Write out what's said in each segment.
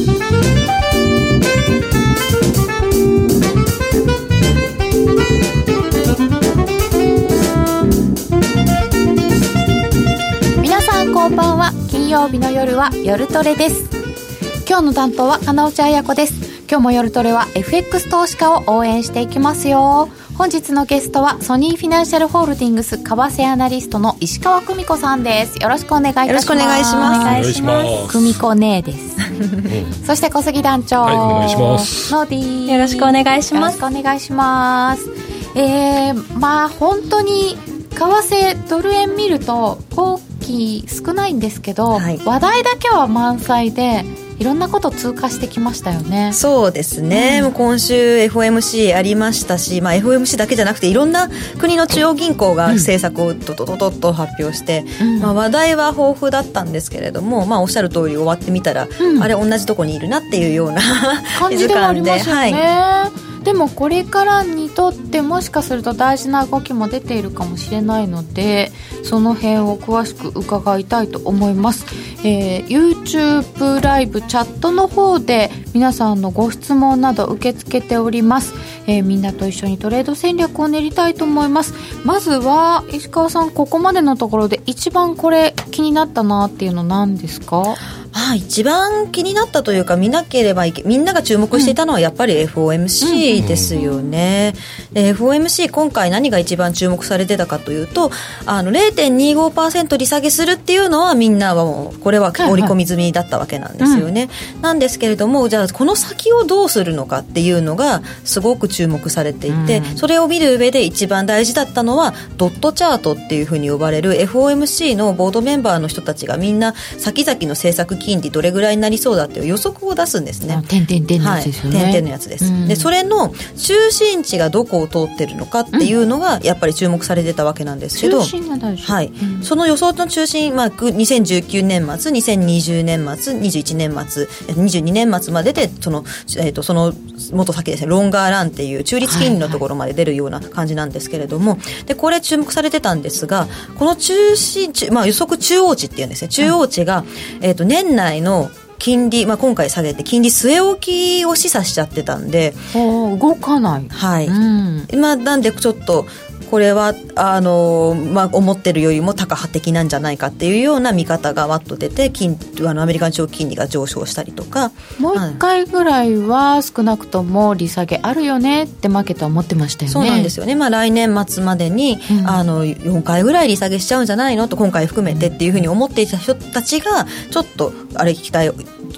皆さんこんばんは。金曜日の夜は夜トレです。今日の担当は金内彩子です。今日も夜トレは FX 投資家を応援していきますよ。本日のゲストはソニーフィナンシャルホールディングス為替アナリストの石川久美子さんです。よろしくお願いいたします。よろしくお願いします。お願いします。久美子姉です、そして小杉団長、はいお願いします。ノーディー。よろしくお願いします。よろしくお願いします。えー、まあ本当に為替ドル円見ると後期少ないんですけど、はい。話題だけは満載でいろんなこと通過してきましたよね。そうですね、もう今週 FOMC ありましたし、まあ、FOMC だけじゃなくていろんな国の中央銀行が政策をドドドドッと発表して、うん。まあ、話題は豊富だったんですけれども、まあ、おっしゃる通り終わってみたら、ん。あれ同じとこにいるなっていうような 感じではありますよね、はいでもこれからにとってもしかすると大事な動きも出ているかもしれないのでその辺を詳しく伺いたいと思います、えー YouTube ライブチャットの方で皆さんのご質問など受け付けております、えーみんなと一緒にトレード戦略を練りたいと思います。まずは石川さんここまでのところで一番これ気になったなっていうの何ですか？あ、一番気になったというか見なければいけみんなが注目していたのはやっぱり FOMC ですよね、で FOMC 今回何が一番注目されてたかというとあの0.25%利下げするっていうのはみんなはもうこれは織り込み済みだったわけなんですよね、なんですけれどもじゃあこの先をどうするのかっていうのがすごく注目されていて、うん。それを見る上で一番大事だったのはドットチャートっていうふうに呼ばれる FOMC のボードメンバーの人たちがみんな先々の政策金利どれぐらいになりそうだっていう予測を出すんですね。点々点のはい、やつですよね、点々のやつです、うん。でそれの中心地がどこを通ってるのかっていうのがやっぱり注目されてたわけなんですけど、はい。うん。その予想の中心、まあ、ぐ2019年末2020年末21年末え22年末まででその,、えー、とその元先ですねロンガーランっていう中立金利のところまで出るような感じなんですけれども、でこれ注目されてたんですがこの中心地、まあ、予測中央値っていうんですね。中央値が、えー、と年内の金利、まあ、今回下げて金利据え置きを示唆しちゃってたんで、動かない、はい。うん、まあ、なんでちょっとこれはあの、まあ、思ってるよりも高波的なんじゃないかっていうような見方がわっと出て金あのアメリカの長期金利が上昇したりとか。もう一回ぐらいは少なくとも利下げあるよねってマーケットは思ってましたよね。そうなんですよね、まあ、来年末までに、うん。あの4回ぐらい利下げしちゃうんじゃないのと今回含めてっていうふうに思っていた人たちがちょっとあれ聞きたい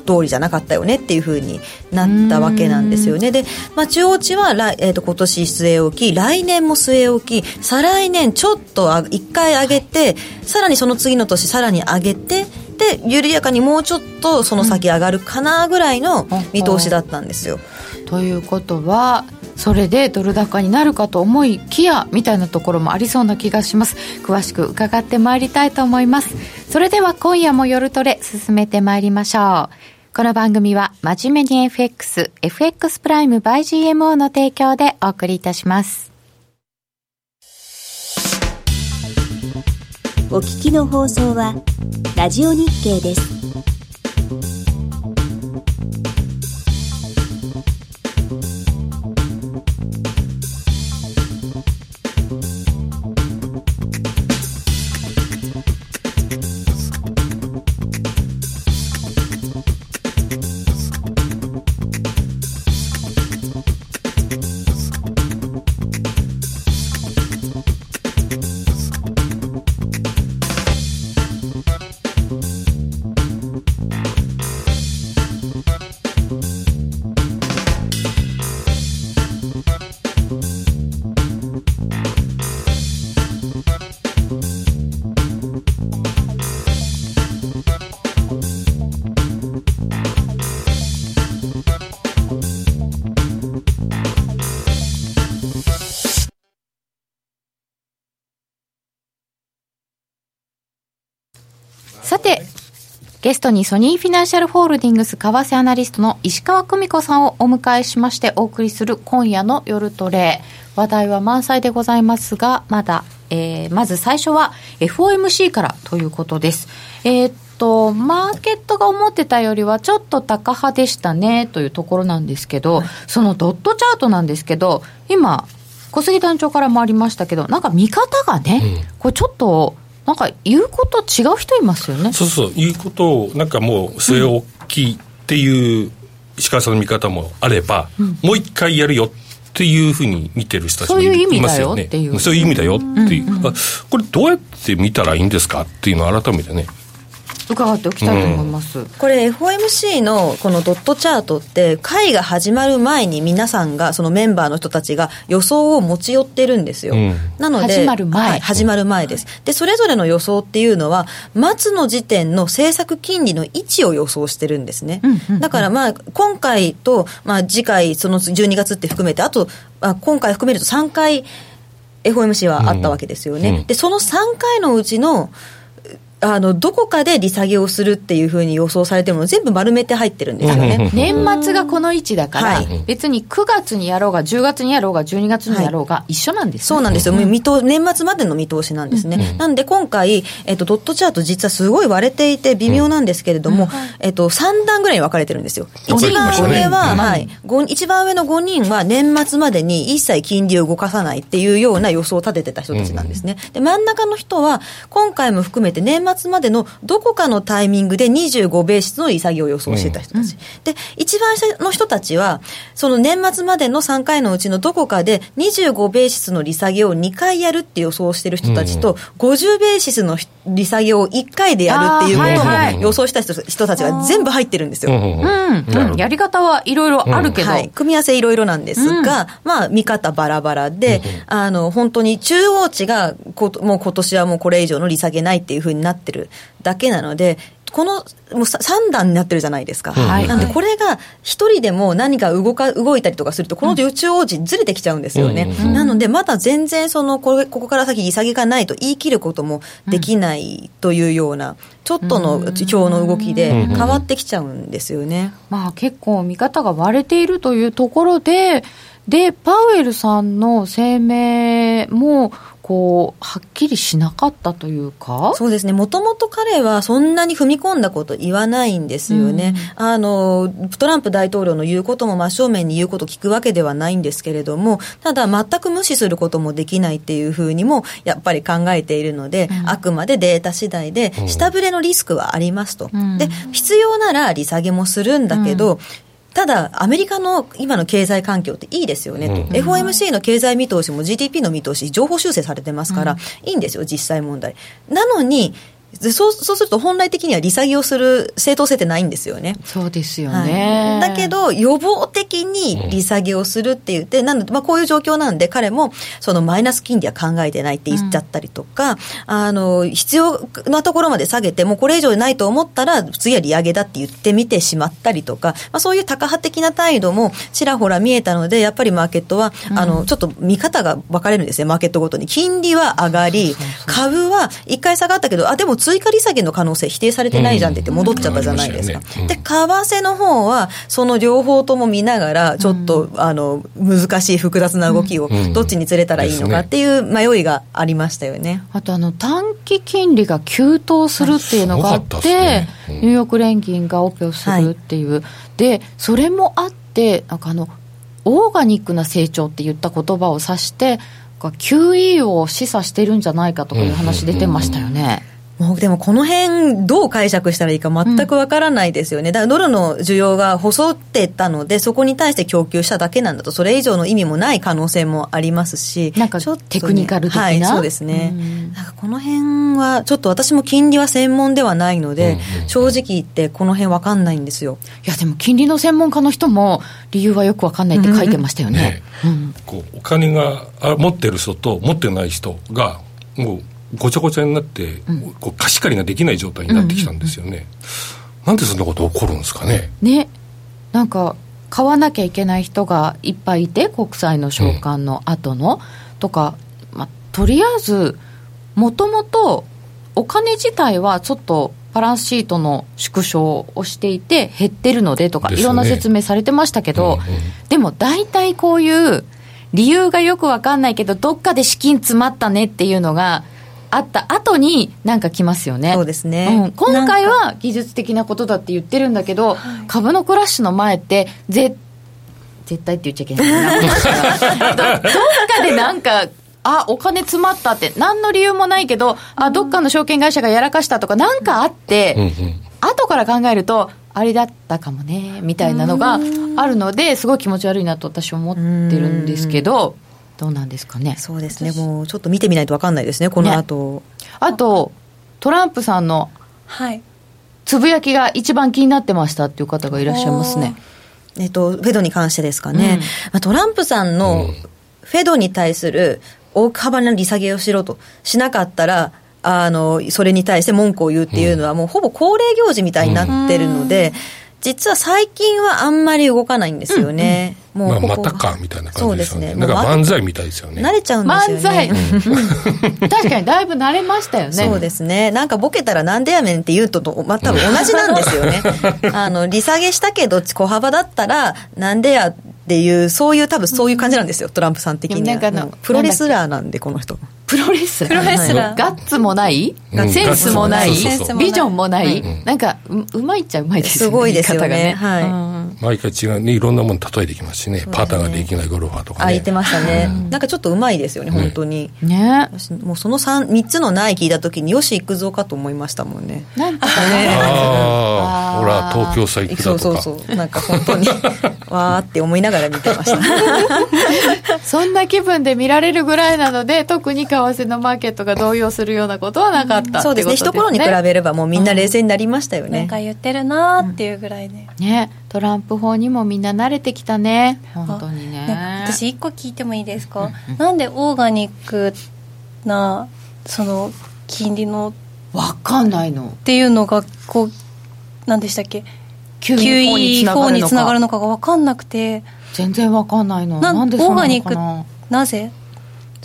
通りじゃなかったよねっていうふうになったわけなんですよね。で、まあ、中央値は来、えー、と今年据え置き来年も据え置き再来年ちょっとあ1回上げてさらにその次の年さらに上げてで緩やかにもうちょっとその先上がるかなぐらいの見通しだったんですよ。ということはそれでドル高になるかと思いきやみたいなところもありそうな気がします。詳しく伺ってまいりたいと思います。それでは今夜も夜トレ進めてまいりましょうこの番組は真面目に FX FX プライム by GMO の提供でお送りいたしますお聞きの放送はラジオ日経です。ゲストにソニーフィナンシャルホールディングス為替アナリストの石川久美子さんをお迎えしましてお送りする今夜の夜トレ。話題は満載でございますがまだ、えーまず最初は FOMC からということです。えーっと、マーケットが思ってたよりはちょっと高派でしたねというところなんですけど、そのドットチャートなんですけど、今、小杉団長からもありましたけど、なんか見方がね、これちょっと、なんか言うこと違う人いますよね。そうそう、言うことを、なんかもう据え置きっていう石川さんの見方もあれば、もう一回やるよっていうふうに見てる人たちもそういう意味だいますよねよっていう。そういう意味だよっていう。あこれどうやって見たらいいんですかっていうのを改めてね。伺っておきたいと思います。これ FOMC のこのドットチャートって会が始まる前に皆さんがそのメンバーの人たちが予想を持ち寄ってるんですよ、うん。なので始まる前。はい始まる前です。でそれぞれの予想っていうのは末の時点の政策金利の位置を予想してるんですね、うんうんうん。だからまあ今回とまあ次回その12月って含めてあとあ今回含めると3回 FOMC はあったわけですよね、うんうん。でその3回のうちのあのどこかで利下げをするっていうふうに予想されてるもの全部丸めて入ってるんですよね。年末がこの位置だから、はい。別に9月にやろうが10月にやろうが12月にやろうが一緒なんですね、そうなんですよ、見通年末までの見通しなんですね、なんで今回、えっと、ドットチャート、実はすごい割れていて、微妙なんですけれども、えっと、3段ぐらいに分かれてるんですよ、一番上は、うん。はい、ご一番上の5人は年末までに一切金利を動かさないっていうような予想を立ててた人たちなんですね、で真ん中の人は、今回も含めて年末までのどこかのタイミングで25ベーシスの利下げを予想してた人たち、で一番下の人たちは、その年末までの3回のうちのどこかで25ベーシスの利下げを2回やるって予想してる人たちと、50ベーシスの利下げを1回でやるっていうことも予想した人人たちが全部入ってるんですよ。うんやり方はいろいろあるけど、はい、組み合わせいろいろなんですが、まあ、見方バラバラで、あの、本当に中央値がこ、もう今年はもうこれ以上の利下げないっていうふうになってるだけなので、この、もう3段になってるじゃないですか。はいなんで、これが一人でも何か動か、動いたりとかすると、この中央値ずれてきちゃうんですよね。なので、まだ全然その、これ、ここから先利下げがないと言い切ることもできないというような、ちょっとの表の動きで変わってきちゃうんですよね。まあ結構見方が割れているというところで、で、パウエルさんの声明も、こう、はっきりしなかったというか、そうですね。もともと彼はそんなに踏み込んだこと言わないんですよね。あの、トランプ大統領の言うことも真正面に言うこと聞くわけではないんですけれども、ただ全く無視することもできないっていうふうにもやっぱり考えているので、あくまでデータ次第で下振れのリスクはありますと。んで、必要なら利下げもするんだけど、ただ、アメリカの今の経済環境っていいですよねと、うん。FOMC の経済見通しも GDP の見通し、情報修正されてますから、いいんですよ、実際問題。なのに、でそうそうすると本来的には利下げをする正当性ってないんですよね。そうですよはね。い、だけど、予防的に利下げをするって言って、なので、まあ、こういう状況なんで、彼も、そのマイナス金利は考えてないって言っちゃったりとか、あの、必要なところまで下げて、もうこれ以上ないと思ったら、次は利上げだって言ってみてしまったりとか、まあ、そういうタカ派的な態度もちらほら見えたので、やっぱりマーケットは、あの、ちょっと見方が分かれるんですね、マーケットごとに。金利は上がり、株は一回下がったけど、あ、でも追加利下げの可能性否定されてないじゃんって言って戻っちゃったじゃないですか。うんありましたよねで、為替の方は、その両方とも見ながら、ちょっと、あの、難しい複雑な動きをうん、どっちにずれたらいいのかっていう迷いがありましたよね。あとあの短期金利が急騰するっていうのがあって、ですねうん。ニューヨーク連銀がオペをするっていう、でそれもあってなんかあのオーガニックな成長って言った言葉を指して QE を示唆してるんじゃないかとかいう話出てましたよね。もうでもこの辺どう解釈したらいいか全くわからないですよね。だからドルの需要が細ってたので、そこに対して供給しただけなんだと、それ以上の意味もない可能性もありますし、なんかちょっとねテクニカル的な？はい、そうですね。うんなんかこの辺は、ちょっと私も金利は専門ではないので、正直言ってこの辺わかんないんですよ。いやでも金利の専門家の人も理由はよくわかんないって書いてましたよねね。うんこうお金があ持ってる人と持ってない人がもうごちゃごちゃになって、こう貸し借りができない状態になってきたんですよね、なんでそんなこと起こるんですかね？ね。なんか買わなきゃいけない人がいっぱいいて国債の償還の後の、とか、まあ、とりあえずもともとお金自体はちょっとバランスシートの縮小をしていて減ってるのでとか、いろんな説明されてましたけど、うんうん。でも大体こういう理由がよくわかんないけどどっかで資金詰まったねっていうのがあった後になんか来ますよね。そうですね。うん、今回は技術的なことだって言ってるんだけど、株のクラッシュの前ってぜ絶対って言っちゃいけないな。ど どっかでなんかあお金詰まったって。何の理由もないけどあどっかの証券会社がやらかしたとかなんかあって、うんうん。後から考えるとあれだったかもねみたいなのがあるのですごい気持ち悪いなと私は思ってるんですけどどうなんですかね。そうですね。もうちょっと見てみないと分かんないですねこの後、あとトランプさんのはい。つぶやきが一番気になってましたっていう方がいらっしゃいますね。えっと、フェドに関してですかね、うん。まあ、トランプさんのフェドに対する大幅な利下げをしろとしなかったらあのそれに対して文句を言うっていうのは、もうほぼ恒例行事みたいになってるので、実は最近はあんまり動かないんですよね、もまあ、ここまたかみたいな感じですよね。そうですね。なんかもう漫才みたいですよね。慣れちゃうんですよね。漫才、うん。確かにだいぶ慣れましたよね。そうですね。なんかボケたらなんでやねんって言うとと、まあ、多分同じなんですよね。あの、利下げしたけど小幅だったら、なんでやっていう、そういう多分そういう感じなんですよ、トランプさん的には。プロレスラーなんで、この人。プロレスラー。プロレスラー。ガッツもない、うん。センスもない？ガッツもない。そうそうそうビジョンもない、うん。なんかううまいっちゃうまいですよねすごいですよね。言い方がはい。うん毎回違う。ねいろんなもの例えてきますしね。パターンができないゴルファーとかあ、ね言ってましたね。なんかちょっとうまいですよね、本当に。ね。私もうその 3, 三つのない聞いた時によし行くぞかと思いましたもんね。なんとかね。ああほら東京さ行くそうそうだとかそう。なんか本当に わーって思いながら見てました。そんな気分で見られるぐらいなので特に為替のマーケットが動揺するようなことはなかったってことですね。そうですね。一頃に比べればもうみんな冷静になりましたよね。なんか言ってるなーっていうぐらいで、ねトランプ法にもみんな慣れてきたね。本当にね。ね私一個聞いてもいいですか、なんでオーガニックなその金利のわかんないの。っていうのがこう何でしたっけ？QE4 につながるのかにつながるのかが分かんなくて。全然わかんないの。ななんでそうなのオーガニックかなぜ？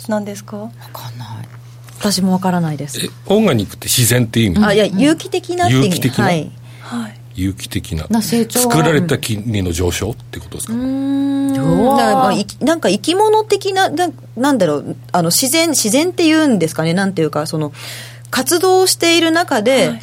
なんですか？かんない。私もわからないです。えオーガニックって自然っていう意味、あいや有機的なっていう意味。有機的な？はい。はい有機的な。な成長は。作られた金利の上昇ってことですか、だからまあいなんか生き物的なななんだろう。あの自然自然っていうんですかね。なんていうかその活動している中ではい。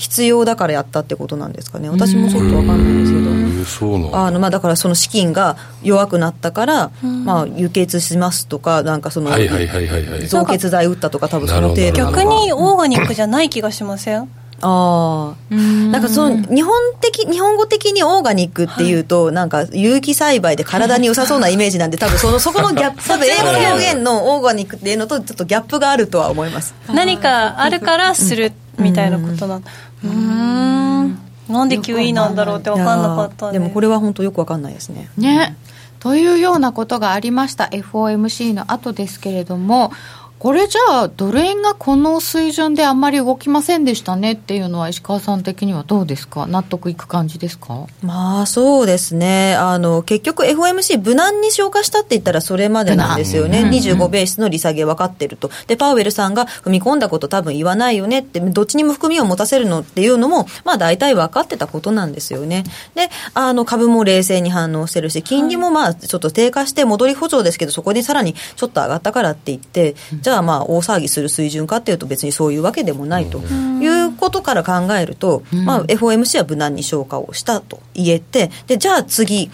必要だからやったってことなんですかね。私もちょっとわかんないんですけど。あのまあ、だからその資金が弱くなったから、まあ、輸血しますとかなんかそのはいはいはいはいはい。造血剤打ったとか多分その程度逆にオーガニックじゃない気がしません？ああなんかその日本的日本語的にオーガニックっていうと、なんか有機栽培で体に良さそうなイメージなんで 多分そのそこのギャップ 多分英語の表現のオーガニックっていうのとちょっとギャップがあるとは思います。何かあるからするみたいなことなんうーん。なんで QE なんだろうって分かんなかったんいやーでもこれは本当よくわかんないですね。ね、というようなことがありました。FOMC の後ですけれどもこれじゃあドル円がこの水準であんまり動きませんでしたねっていうのは石川さん的にはどうですか？納得いく感じですか？まあそうですね。あの結局 FOMC 無難に消化したって言ったらそれまでなんですよね、25ベースの利下げ分かってると。でパウエルさんが踏み込んだこと多分言わないよねってどっちにも含みを持たせるのっていうのもまあ大体分かってたことなんですよね。であの株も冷静に反応してるし金利もまあちょっと低下して戻り補助ですけどそこでさらにちょっと上がったからって言ってじゃあまあ大騒ぎする水準かっていうと別にそういうわけでもないということから考えると、まあ、FOMC は無難に消化をしたと言えてでじゃあ次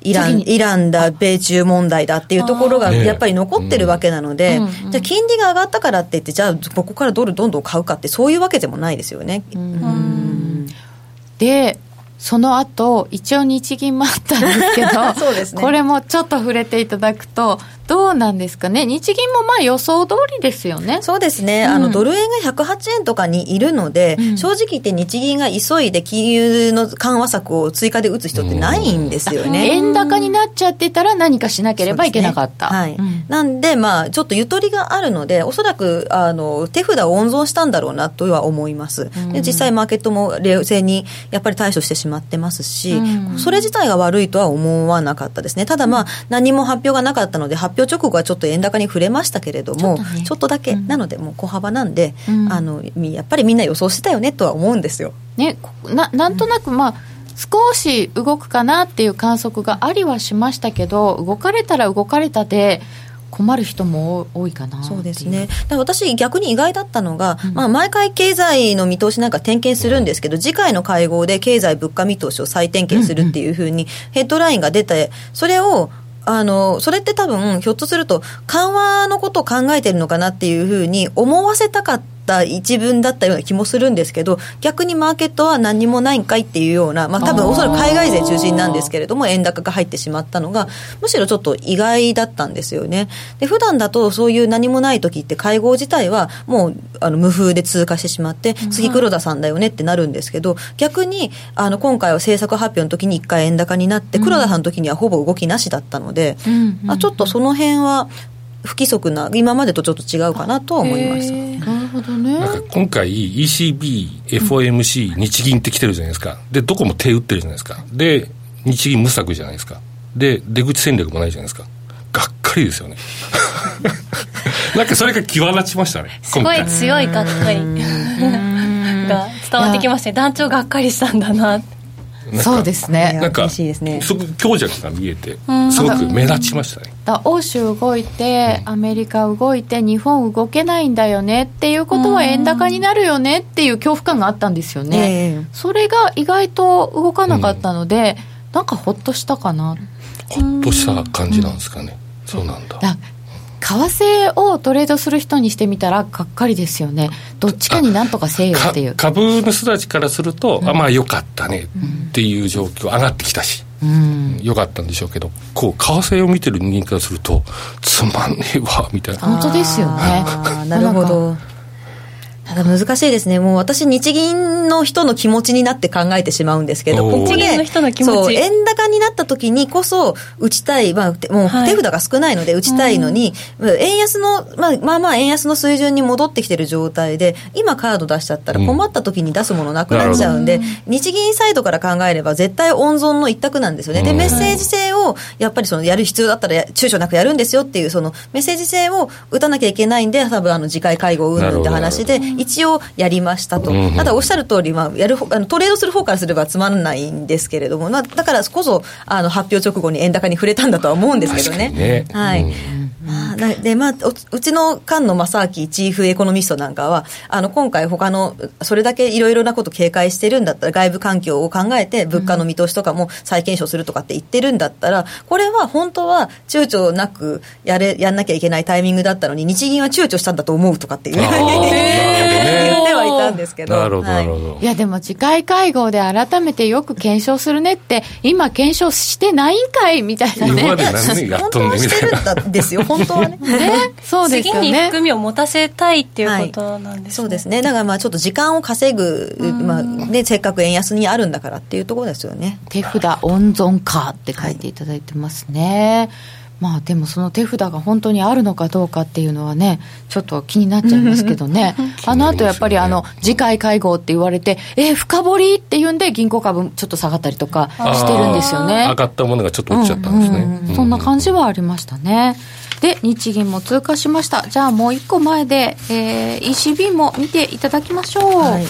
イランイランだ、米中問題だっていうところがやっぱり残ってるわけなので、うん。じゃあ金利が上がったからって言って、じゃあここからドルどんどん買うかって、そういうわけでもないですよね。でその後一応日銀もあったんですけど ね。これもちょっと触れていただくとどうなんですかね？日銀もまあ予想通りですよね。そうですね、あのドル円が108円とかにいるので、うん。正直言って日銀が急いで金融の緩和策を追加で打つ人ってないんですよね。円高になっちゃってたら何かしなければいけなかった、ね。はい。うん。なんで、まあ、ちょっとゆとりがあるので、おそらくあの手札を温存したんだろうなとは思います、で実際、マーケットも冷静にやっぱり対処してしまってますし、うん。それ自体が悪いとは思わなかったですね、ただ、まあ、何も発表がなかったので、発表直後はちょっと円高に触れましたけれども、ちょちょっとだけ、なので、もう小幅なんで、うん。あの、やっぱりみんな予想してたよねとは思うんですよ。ね、こななんとなく、まあ、少し動くかなっていう観測がありはしましたけど動かれたら動かれたで困る人も多いかなそうですね、私、逆に意外だったのが、うん、まあ、毎回経済の見通しなんか点検するんですけど、次回の会合で経済物価見通しを再点検するっていうふうに、ヘッドラインが出て、それをあの、それって多分、ひょっとすると、緩和のことを考えてるのかなっていうふうに思わせたかった一文だったような気もするんですけど、逆にマーケットは何にもないんかいっていうような、まあ多分おそらく海外勢中心なんですけれども、円高が入ってしまったのが、むしろちょっと意外だったんですよね。で、普段だとそういう何もない時って会合自体はもうあの無風で通過してしまって、次黒田さんだよねってなるんですけど、逆にあの今回は政策発表の時に一回円高になって、黒田さんの時にはほぼ動きなしだったので、あちょっとその辺は不規則な今までとちょっと違うかなとは思いましたなるほどね。なんか今回 ECB、FOMC、日銀って来てるじゃないですか。でどこも手打ってるじゃないですか。で日銀無策じゃないですか。で出口戦略もないじゃないですか。がっかりですよね。なんかそれが際立ちましたねすごい強い がっかりが伝わってきましたね。団長がっかりしたんだな。ってそうですね。なんかすごく強弱が見えてすごく目立ちましたねだ欧州動いてアメリカ動いて日本動けないんだよねっていうことは円高になるよねっていう恐怖感があったんですよね、それが意外と動かなかったので、うん、なんかほっとしたかな。ほっとした感じなんですかね、うん、そうなん。だ為替をトレードする人にしてみたらがっかりですよね。どっちかになんとかせえよっていう。株の人たちからすると、うん、あまあよかったねっていう状況上がってきたし、うん、よかったんでしょうけどこう為替を見てる人間からするとつまんねえわみたいな。本当ですよね。なるほど難しいですね。もう私、日銀の人の気持ちになって考えてしまうんですけど、ここで、そう、円高になった時にこそ、打ちたい、まあ、もう手札が少ないので打ちたいのに、はい、円安の、まあ、まあまあ円安の水準に戻ってきてる状態で、今カード出しちゃったら困った時に出すものなくなっちゃうんで、うん、日銀サイドから考えれば絶対温存の一択なんですよね。で、メッセージ性を、やっぱりその、やる必要だったら躊躇なくやるんですよっていう、その、メッセージ性を打たなきゃいけないんで、多分あの、次回会合うんぬんって話で、一応やりましたと、ただおっしゃる通り、まあ、やるあのトレードする方からすればつまらないんですけれども、まあ、だからこそあの発表直後に円高に触れたんだとは思うんですけどね。ね。はい、うん。まあ、で、まあ、うちの菅野正明チーフエコノミストなんかは、あの、今回他の、それだけいろいろなこと警戒してるんだったら、外部環境を考えて、物価の見通しとかも再検証するとかって言ってるんだったら、これは本当は躊躇なくやれ、やんなきゃいけないタイミングだったのに、日銀は躊躇したんだと思うとかっていう。言ってはいたんですけど。なるほど、なるほど。いや、でも次回会合で改めてよく検証するねって、今検証してないんかいみたいなね。今まで何年やっとんねみたいな。ですよ、本当はね。ねそうですよね。次に含みを持たせたいっていうことなんですね、はい、そうですね。だからまあちょっと時間を稼ぐ、まあね、せっかく円安にあるんだからっていうところですよね。手札温存かって書いていただいてますね。はいまあでもその手札が本当にあるのかどうかっていうのはねちょっと気になっちゃいますけどね。あの後やっぱりあの次回会合って言われてえー、深掘りっていうんで銀行株ちょっと下がったりとかしてるんですよね。上がったものがちょっと落ちちゃったんですね、そんな感じはありましたね、で日銀も通過しました。じゃあもう一個前で、えー、ECB も見ていただきましょう、はい、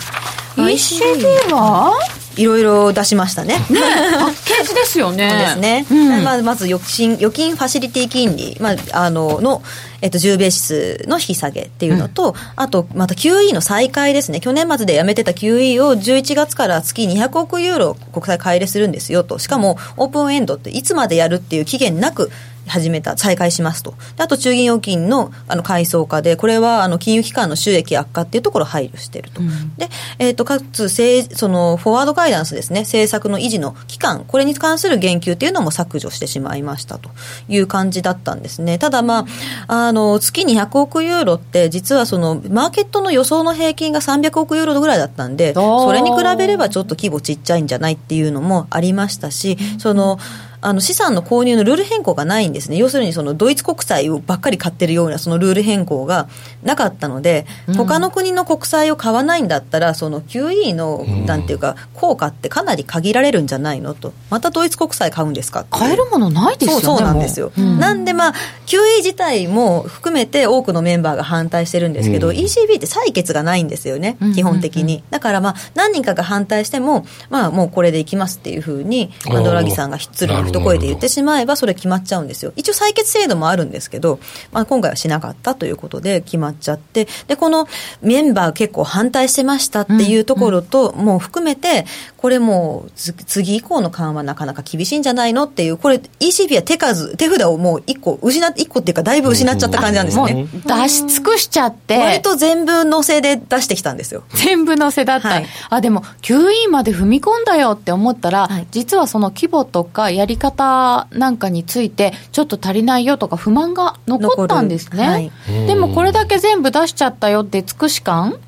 ECB は？いろいろ出しましたね。ねパッケージですよね。ですね。うん、まあ、まず預金、預金ファシリティ金利、まあ、あの、の、えっと、10ベーシスの引き下げっていうのと、うん、あと、また QE の再開ですね。去年末でやめてた QE を11月から月200億ユーロ国債買い入れするんですよと。しかも、オープンエンドっていつまでやるっていう期限なく始めた、再開しますと。あと中銀預金のあの階層化で、これはあの金融機関の収益悪化っていうところを配慮していると。うん、で、えっ、ー、と、かつ、その、フォワードガイダンスですね、政策の維持の期間、これに関する言及っていうのも削除してしまいましたという感じだったんですね。ただまあ、あの、月200億ユーロって、実はその、マーケットの予想の平均が300億ユーロぐらいだったんで、それに比べればちょっと規模ちっちゃいんじゃないっていうのもありましたし、その、あの資産の購入のルール変更がないんですね、要するにそのドイツ国債をばっかり買ってるようなそのルール変更がなかったので、うん、他の国の国債を買わないんだったら、その QE のなんていうか、効果ってかなり限られるんじゃないのと、またドイツ国債買うんですか買えるものないですよね、そうそうなんですよ。う。ん、なんで、まあ、QE 自体も含めて多くのメンバーが反対してるんですけど、うん、ECB って採決がないんですよね、基本的に。だから、まあ、何人かが反対しても、まあ、もうこれでいきますっていうふうに、ドラギさんが出る一声で言ってしまえばそれ決まっちゃうんですよ。一応採決制度もあるんですけど、まあ、今回はしなかったということで決まっちゃって。でこのメンバー結構反対してましたっていうところと、もう含めてこれもうつ次以降の緩和なかなか厳しいんじゃないのっていうこれ ECB は手数手札をもう1個失って1個っていうかだいぶ失っちゃった感じなんですね、出し尽くしちゃって。割と全部乗せで出してきたんですよ。全部乗せだった、はい。あでも QE まで踏み込んだよって思ったら、はい。実はその規模とかやり方なんかについてちょっと足りないよとか不満が残ったんですね、はい。でもこれだけ全部出しちゃったよって尽くし感で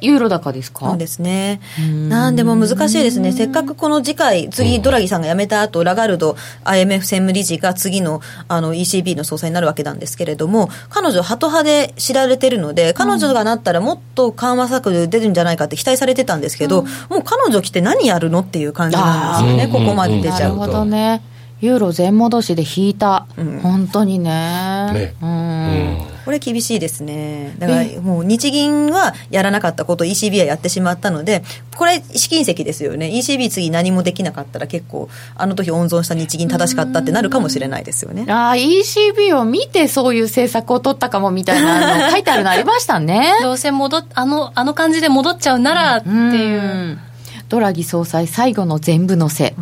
ユーロ高ですか？そうですね。なんでも難しいですね。せっかくこの次回、次、ドラギさんが辞めた後、ラガルド IMF 専務理事が次のあの ECB の総裁になるわけなんですけれども、彼女、ハト派で知られてるので、彼女がなったらもっと緩和策出るんじゃないかって期待されてたんですけど、もう彼女来て何やるのっていう感じなんですよね、ここまで出ちなるほゃうと。どね。ユーロ全戻しで引いた、本当にね。ね。うん。うんこれ厳しいですね。だからもう日銀はやらなかったことを ECB はやってしまったので、これ試金石ですよね。ECB 次何もできなかったら結構、あの時温存した日銀正しかったってなるかもしれないですよね。ああ ECB を見てそういう政策を取ったかもみたいなの 書いてあるのありましたね。どうせ戻っあのあの感じで戻っちゃうならっていう、うん。ドラギ総裁最後の全部乗せ、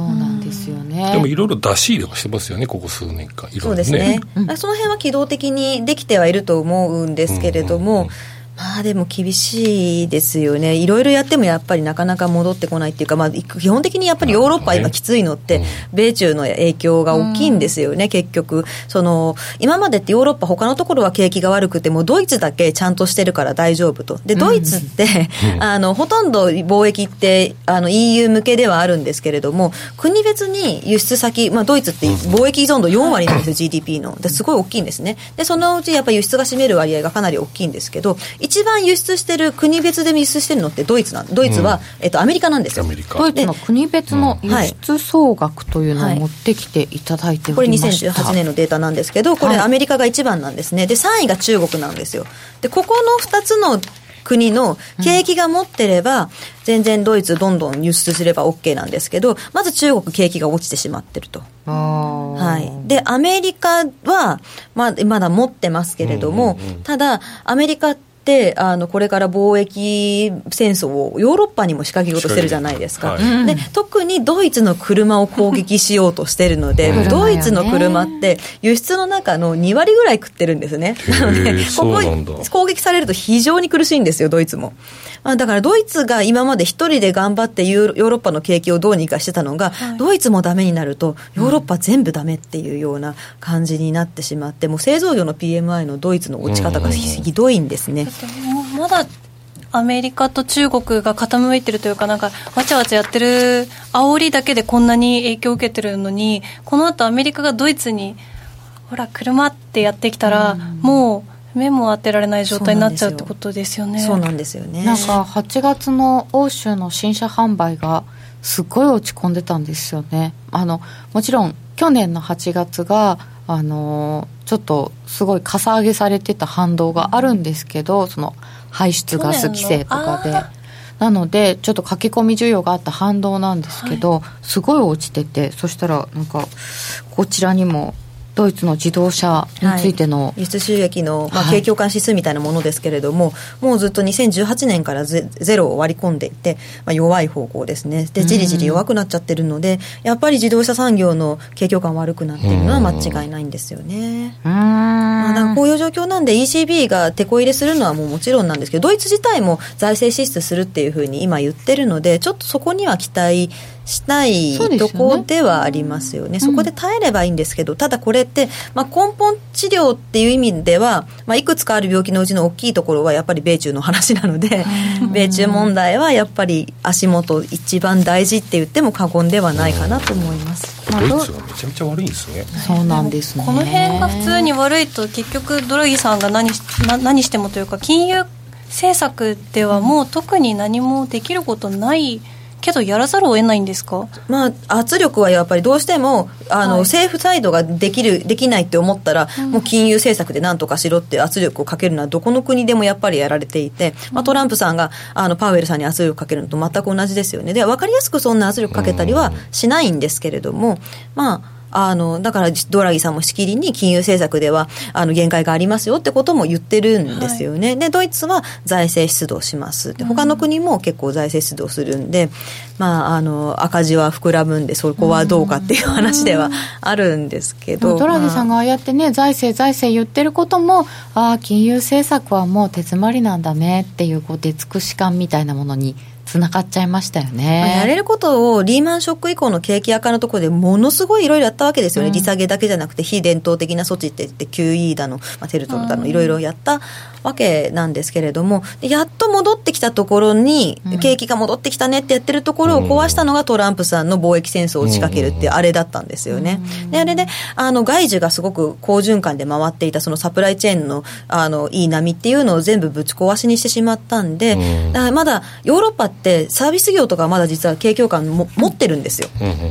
そうなんですよねでもいろいろ出し入れはしてますよね、ここ数年間。いろいろそうですね。その辺は機動的にできてはいると思うんですけれども、まあでも厳しいですよね。いろいろやってもやっぱりなかなか戻ってこないっていうか、まあ基本的にやっぱりヨーロッパ今きついのって、米中の影響が大きいんですよね、結局。その、今までってヨーロッパ他のところは景気が悪くても、ドイツだけちゃんとしてるから大丈夫と。で、ドイツって、あの、ほとんど貿易って、あの、EU 向けではあるんですけれども、国別に輸出先、まあドイツって貿易依存度4割なんですよ、GDP の。ですごい大きいんですね。で、そのうちやっぱり輸出が占める割合がかなり大きいんですけど、一番輸出してる、国別で輸出してるのってドイツなんドイツは、えっと、アメリカなんですよ。アメリカドイツの国別の輸はい出総額というのを持ってきていただいてこれおりました、2018年のデータなんですけど、これはいアメリカが一番なんですね。で、3位が中国なんですよ。で、ここの2つの国の景気が持ってれば、全然ドイツどんどん輸出すれば OK なんですけど、まず中国景気が落ちてしまってると。はい。で、アメリカは、まあ、まだ持ってますけれども、ただ、アメリカって、あの、これから貿易戦争をヨーロッパにも仕掛けようとしてるじゃないですか。仕掛で、特にドイツの車を攻撃しようとしてるので、うんドイツの車って輸出の中の2割ぐらい食ってるんですね。なの で、ここ攻撃されると非常に苦しいんですよ、ドイツも。まあ、だからドイツが今まで一人で頑張ってユーロヨーロッパの景気をどうにかしてたのが、ドイツもダメになると、ヨーロッパ全部ダメっていうような感じになってしまって、もう製造業の PMI のドイツの落ち方がひひどいんですね。まだアメリカと中国が傾いてるというかなんかわちゃわちゃやってる煽りだけでこんなに影響を受けてるのにこの後アメリカがドイツにほら車ってやってきたら、もう目も当てられない状態になっちゃうってことですよね。そうなんですよ。ね。なんか8月の欧州の新車販売がすっごい落ち込んでたんですよね。あのもちろん去年の8月があのちょっとすごいかさ上げされてた反動があるんですけどその排出ガス規制とかで。なのでちょっと駆け込み需要があった反動なんですけど、すごい落ちててそしたらなんかこちらにもドイツの自動車についての、輸出収益の、まあ、はい。景況感指数みたいなものですけれども、もうずっと2018年からゼゼロを割り込んでいて、まあ、弱い方向ですね。でじりじり弱くなっちゃってるのでやっぱり自動車産業の景況感悪くなっているのは間違いないんですよね。うまあ、だからこういう状況なんで ECB が手こ入れするのはもうもちろんなんですけどドイツ自体も財政支出するっていうふうに今言ってるのでちょっとそこには期待したいとこではありますよね。そこで耐えればいいんですけど、ただこれって、まあ、根本治療っていう意味では、まあ、いくつかある病気のうちの大きいところはやっぱり米中の話なので 米中問題はやっぱり足元一番大事って言っても過言ではないかなと思います。まあドイツがめちゃめちゃ悪いんですね。そうなんですね。この辺が普通に悪いと結局ドラギさんが何しな何してもというか金融政策ではもう特に何もできることないけどやらざるを得ないんですか？まあ、圧力はやっぱりどうしてもあの、はい。政府サイドができるできないって思ったら、もう金融政策で何とかしろって圧力をかけるのはどこの国でもやっぱりやられていて、まあ、トランプさんがあのパウエルさんに圧力かけるのと全く同じですよね。で分かりやすくそんな圧力かけたりはしないんですけれども、まああのだからドラギさんもしきりに金融政策ではあの限界がありますよってことも言ってるんですよね、でドイツは財政出動します。で他の国も結構財政出動するんで、まあ、あの赤字は膨らむんでそこはどうかっていう話ではあるんですけど、ドラギさんまあ。がああやってね財政財政言ってることもああ金融政策はもう手詰まりなんだねっていうこう出尽くし感みたいなものにつながっちゃいましたよね、まあやれることをリーマンショック以降の景気悪化のところでものすごいいろいろやったわけですよね、利下げだけじゃなくて非伝統的な措置って言って QE だの、まあ、テルトルだのいろいろやったわけなんですけれども。でやっと戻ってきたところに、景気が戻ってきたねってやってるところを壊したのがトランプさんの貿易戦争を仕掛けるってあれだったんですよね。であれであの外需がすごく好循環で回っていたそのサプライチェーンのあのいい波っていうのを全部ぶち壊しにしてしまったんで、うん。だまだヨーロッパってサービス業とかはまだ実は景況感も持ってるんですよ。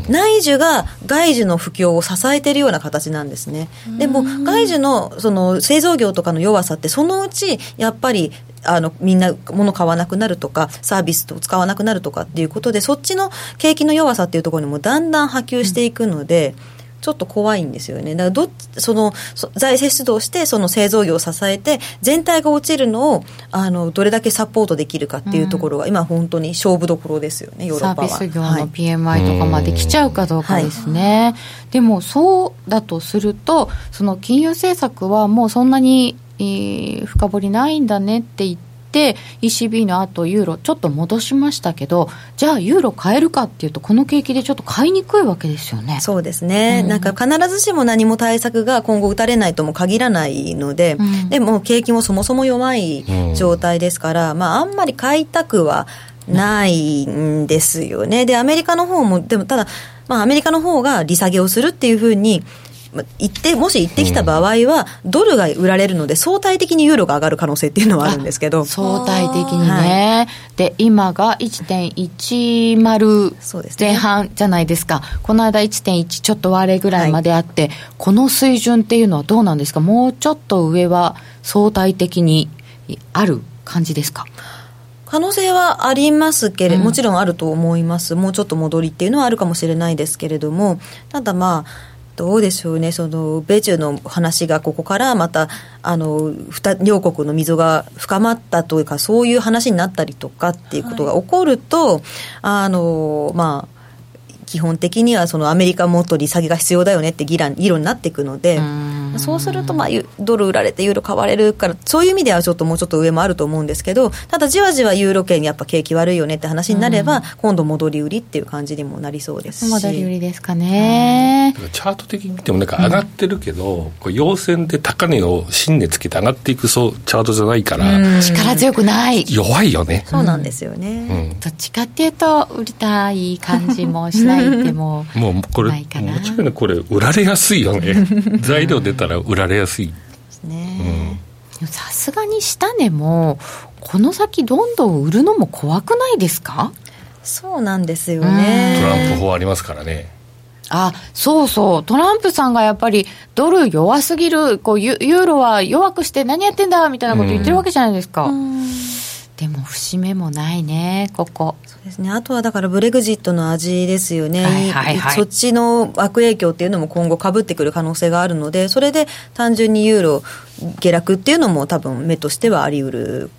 内需が外需の不況を支えているような形なんですね。でも外需のその製造業とかの弱さってそのうちやっぱりあのみんな物買わなくなるとかサービスを使わなくなるとかっていうことでそっちの景気の弱さっていうところにもだんだん波及していくので。ちょっと怖いんですよね。だからどそのそ財政出動してその製造業を支えて全体が落ちるのをあのどれだけサポートできるかっていうところが、今本当に勝負どころですよね。ヨーロサッパは。ービス業のはい PMI とかまで来ちゃうかどうかですね、でもそうだとするとその金融政策はもうそんなに、えー深掘りないんだねって言って ECB の後ユーロちょっと戻しましたけどじゃあユーロ買えるかっていうとこの景気でちょっと買いにくいわけですよね。そうですね、うん。なんか必ずしも何も対策が今後打たれないとも限らないので、うん。でも景気もそもそも弱い状態ですから、まあ、あんまり買いたくはないんですよね。で、アメリカの方も、でもただ、まあ、アメリカの方が利下げをするっていうふうに、まあ言って、もし言ってきた場合は、ドルが売られるので、相対的にユーロが上がる可能性っていうのはあるんですけど。相対的にね、で今が1.10そうですね。前半じゃないですか。この間1.1ちょっと割れぐらいまであって、この水準っていうのはどうなんですか？もうちょっと上は相対的にある感じですか？可能性はありますけれうん。もちろんあると思います、もうちょっと戻りっていうのはあるかもしれないですけれども、ただまあ、どうでしょうね、その米中の話がここからまたあの二両国の溝が深まったというか、そういう話になったりとかっていうことが起こると、あのまあ、基本的にはそのアメリカもっと利下げが必要だよねって議論議論になっていくので。そうすると、まあ、ユドル売られてユーロ買われるから、そういう意味ではちょっともうちょっと上もあると思うんですけど、ただじわじわユーロ圏やっぱ景気悪いよねって話になれば、今度戻り売りっていう感じにもなりそうですし。戻り売りですかね、チャート的に見てもなんか上がってるけど、これ陽線で高値を新値つけて上がっていくそうチャートじゃないから、力強くない弱いよね。そうなんですようね。んどっちかっていうと売りたい感じもしないでももうこれ、もちろんね、これ、売られやすいよね、材料出たら売られやすい、ね。さすがに下値もこの先どんどん売るのも怖くないですか？そうなんですよトランプね。法ありますからね、あそうそう。トランプさんがやっぱりドル弱すぎるこうユユーロは弱くして何やってんだみたいなこと言ってるわけじゃないですか、でも節目もないねここ。そうですね。あとはだからブレグジットの味ですよね。はいはいはい。そっちの悪影響っていうのも今後かぶってくる可能性があるので、それで単純にユーロ下落っていうのも多分目としてはあり得る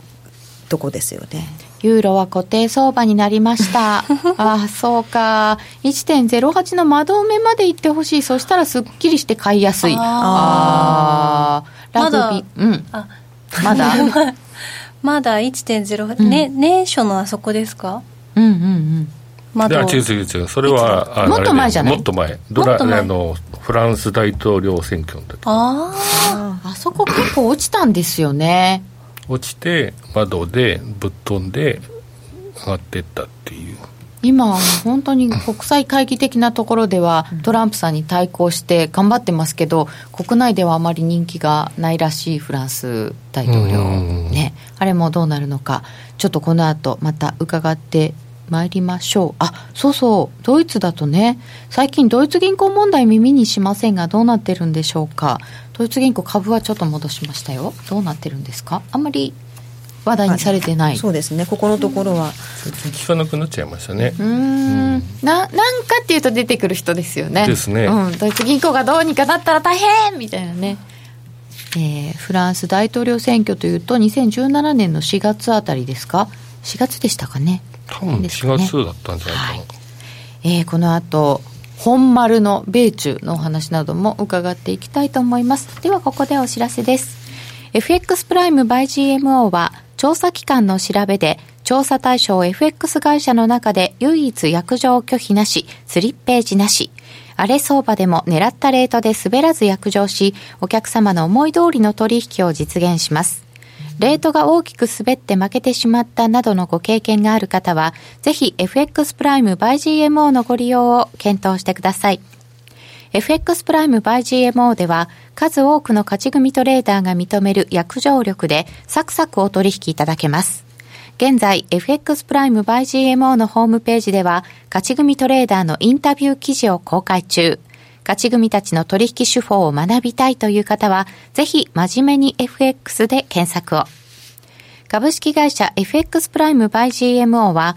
とこですよね。ユーロは固定相場になりました。ああそうか。1.08の窓埋めまで行ってほしい。そしたらすっきりして買いやすい。ああラグビー。うん。あまだ まだ1.0、ね、年初のあそこですか？うんうんうん。まだいや違う違う違う、それは、あもっと前じゃない？もっと前、ドラもっと前？あのフランス大統領選挙の時。ああそこ結構落ちたんですよね。落ちて、窓でぶっ飛んで、上がってったっていう。今本当に国際会議的なところではトランプさんに対抗して頑張ってますけど国内ではあまり人気がないらしいフランス大統領うんねあれもどうなるのかちょっとこの後また伺って参りましょう。あそうそうドイツだとね最近ドイツ銀行問題耳にしませんがどうなってるんでしょうか。ドイツ銀行株はちょっと戻しましたよ。どうなってるんですか。あんまり話題にされてない、そうですね。ここのところは。最近聞かなくなっちゃいましたね。うん。ななんかっていうと出てくる人ですよね。ですね。うん、ドイツ銀行がどうにかなったら大変みたいなね。えーフランス大統領選挙というと2017年の4月あたりですか？4月でしたかね？多分ですかね。4月だったんじゃないかな、はい。えーこの後本丸の米中のお話なども伺っていきたいと思います。ではここでお知らせです。FX プライム by GMO は調査機関の調べで調査対象 FX 会社の中で唯一約定拒否なし、スリッページなし。荒れ相場でも狙ったレートで滑らず約定し、お客様の思い通りの取引を実現します。レートが大きく滑って負けてしまったなどのご経験がある方は、ぜひ FX プライム by GMO のご利用を検討してください。FX プライム by GMO では数多くの勝ち組トレーダーが認める約定力でサクサクお取引いただけます。現在 FX プライム by GMO のホームページでは勝ち組トレーダーのインタビュー記事を公開中。勝ち組たちの取引手法を学びたいという方はぜひ真面目に FX で検索を。株式会社 FX プライム by GMO は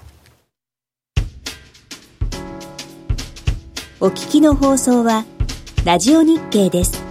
お聞きの放送はラジオ日経です。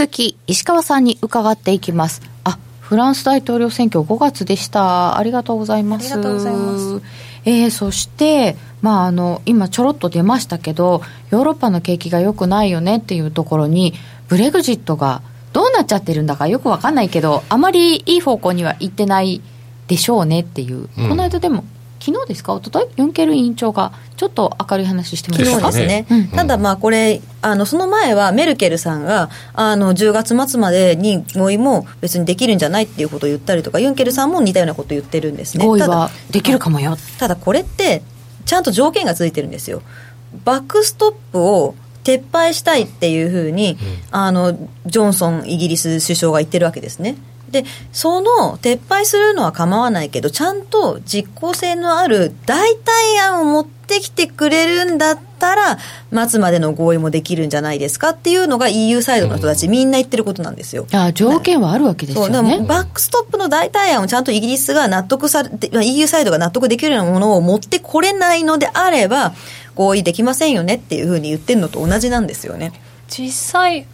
続き石川さんに伺っていきます。あフランス大統領選挙5月でした。ありがとうございます。ありがとうございます。えーそして、まあ、あの今ちょろっと出ましたけどヨーロッパの景気が良くないよねっていうところにブレグジットがどうなっちゃってるんだかよくわかんないけどあまりいい方向には行ってないでしょうねっていう、うん。この間でも昨日ですか？一昨日？ユンケル委員長がちょっと明るい話してま昨した。か日ですね、うん。ただまあこれあのその前はメルケルさんがあの10月末までに合意も別にできるんじゃないっていうことを言ったりとかユンケルさんも似たようなことを言ってるんですね。ただ合意はできるかもよ。ただこれってちゃんと条件がついてるんですよ。バックストップを撤廃したいっていうふうに、あのジョンソンイギリス首相が言ってるわけですねでその撤廃するのは構わないけどちゃんと実効性のある代替案を持ってきてくれるんだったら末までの合意もできるんじゃないですかっていうのが EU サイドの人たち、みんな言ってることなんですよ。あ条件はあるわけですよそうでねもバックストップの代替案をちゃんとイギリスが納得されて、まあ EU サイドが納得できるようなものを持ってこれないのであれば、合意できませんよねっていうふうに言ってるのと同じなんですよね。実際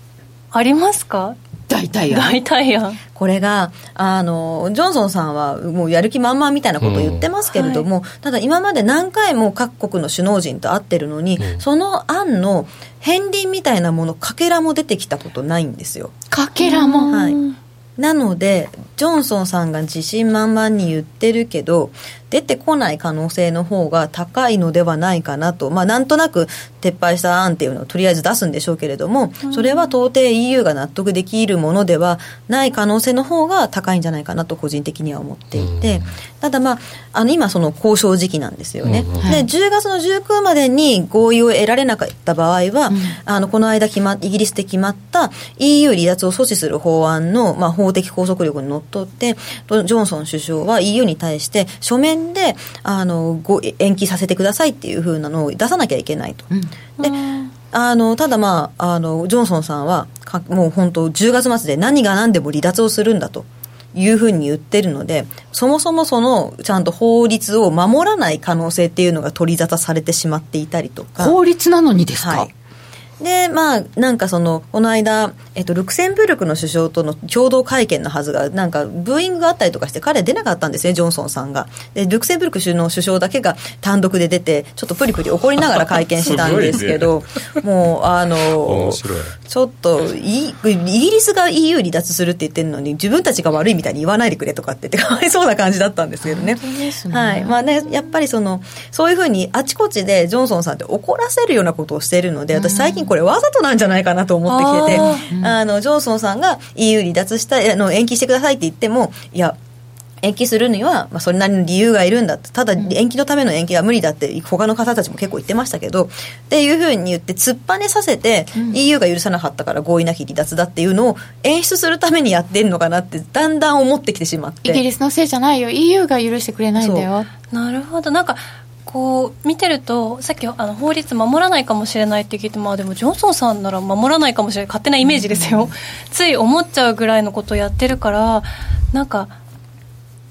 ありますか？大体や大体案これが、あの、ジョンソンさんはもうやる気満々みたいなことを言ってますけれども、ただ今まで何回も各国の首脳陣と会ってるのに、その案の片鱗みたいなもの、かけらも出てきたことないんですよ。かけらも、はい。なので、ジョンソンさんが自信満々に言ってるけど、出てこない可能性の方が高いのではないかなと、まあ、なんとなく撤廃した案っていうのをとりあえず出すんでしょうけれども、それは到底 EU が納得できるものではない可能性の方が高いんじゃないかなと個人的には思っていて、ただまあ、あの今その交渉時期なんですよね。で、10月の19までに合意を得られなかった場合は、あの、この間決ま、イギリスで決まった EU 離脱を阻止する法案の、まあ、法的拘束力にのっとって、ジョンソン首相は EU に対して書面で、あの、ご延期させてくださいっていうふうなのを出さなきゃいけないと。で、あのただまああのジョンソンさんはかもう本当10月末で何が何でも離脱をするんだと。いうふうに言ってるのでそもそもそのちゃんと法律を守らない可能性っていうのが取り沙汰されてしまっていたりとか。法律なのにですか、はいで、まあ、なんかその、この間、えっと、ルクセンブルクの首相との共同会見のはずが、なんか、ブーイングがあったりとかして、彼出なかったんですね、ジョンソンさんが。で、ルクセンブルクの首相だけが単独で出て、ちょっとプリプリ怒りながら会見したんですけど、ね、もう、あの、ちょっとイ、イギリスが EU 離脱するって言ってるのに、自分たちが悪いみたいに言わないでくれとかって言って、かわいそうな感じだったんですけどね。ねはい。まあね、やっぱりその、そういうふうに、あちこちでジョンソンさんって怒らせるようなことをしてるので、私最近これわざとなんじゃないかなと思ってきてて、あの、ジョンソンさんが EU 離脱したい、あの、延期してくださいって言っても、いや、延期するには、まあ、それなりの理由がいるんだただ延期のための延期は無理だって他の方たちも結構言ってましたけどっていうふうに言って突っぱねさせて、うん、EU が許さなかったから合意なき離脱だっていうのを演出するためにやってるのかなってだんだん思ってきてしまって。イギリスのせいじゃないよ。EU が許してくれないんだよ。なるほど。なんかこう見てるとさっきあの法律守らないかもしれないって聞いてまあでもジョンソンさんなら守らないかもしれない。勝手なイメージですよ、つい思っちゃうぐらいのことをやってるからなんか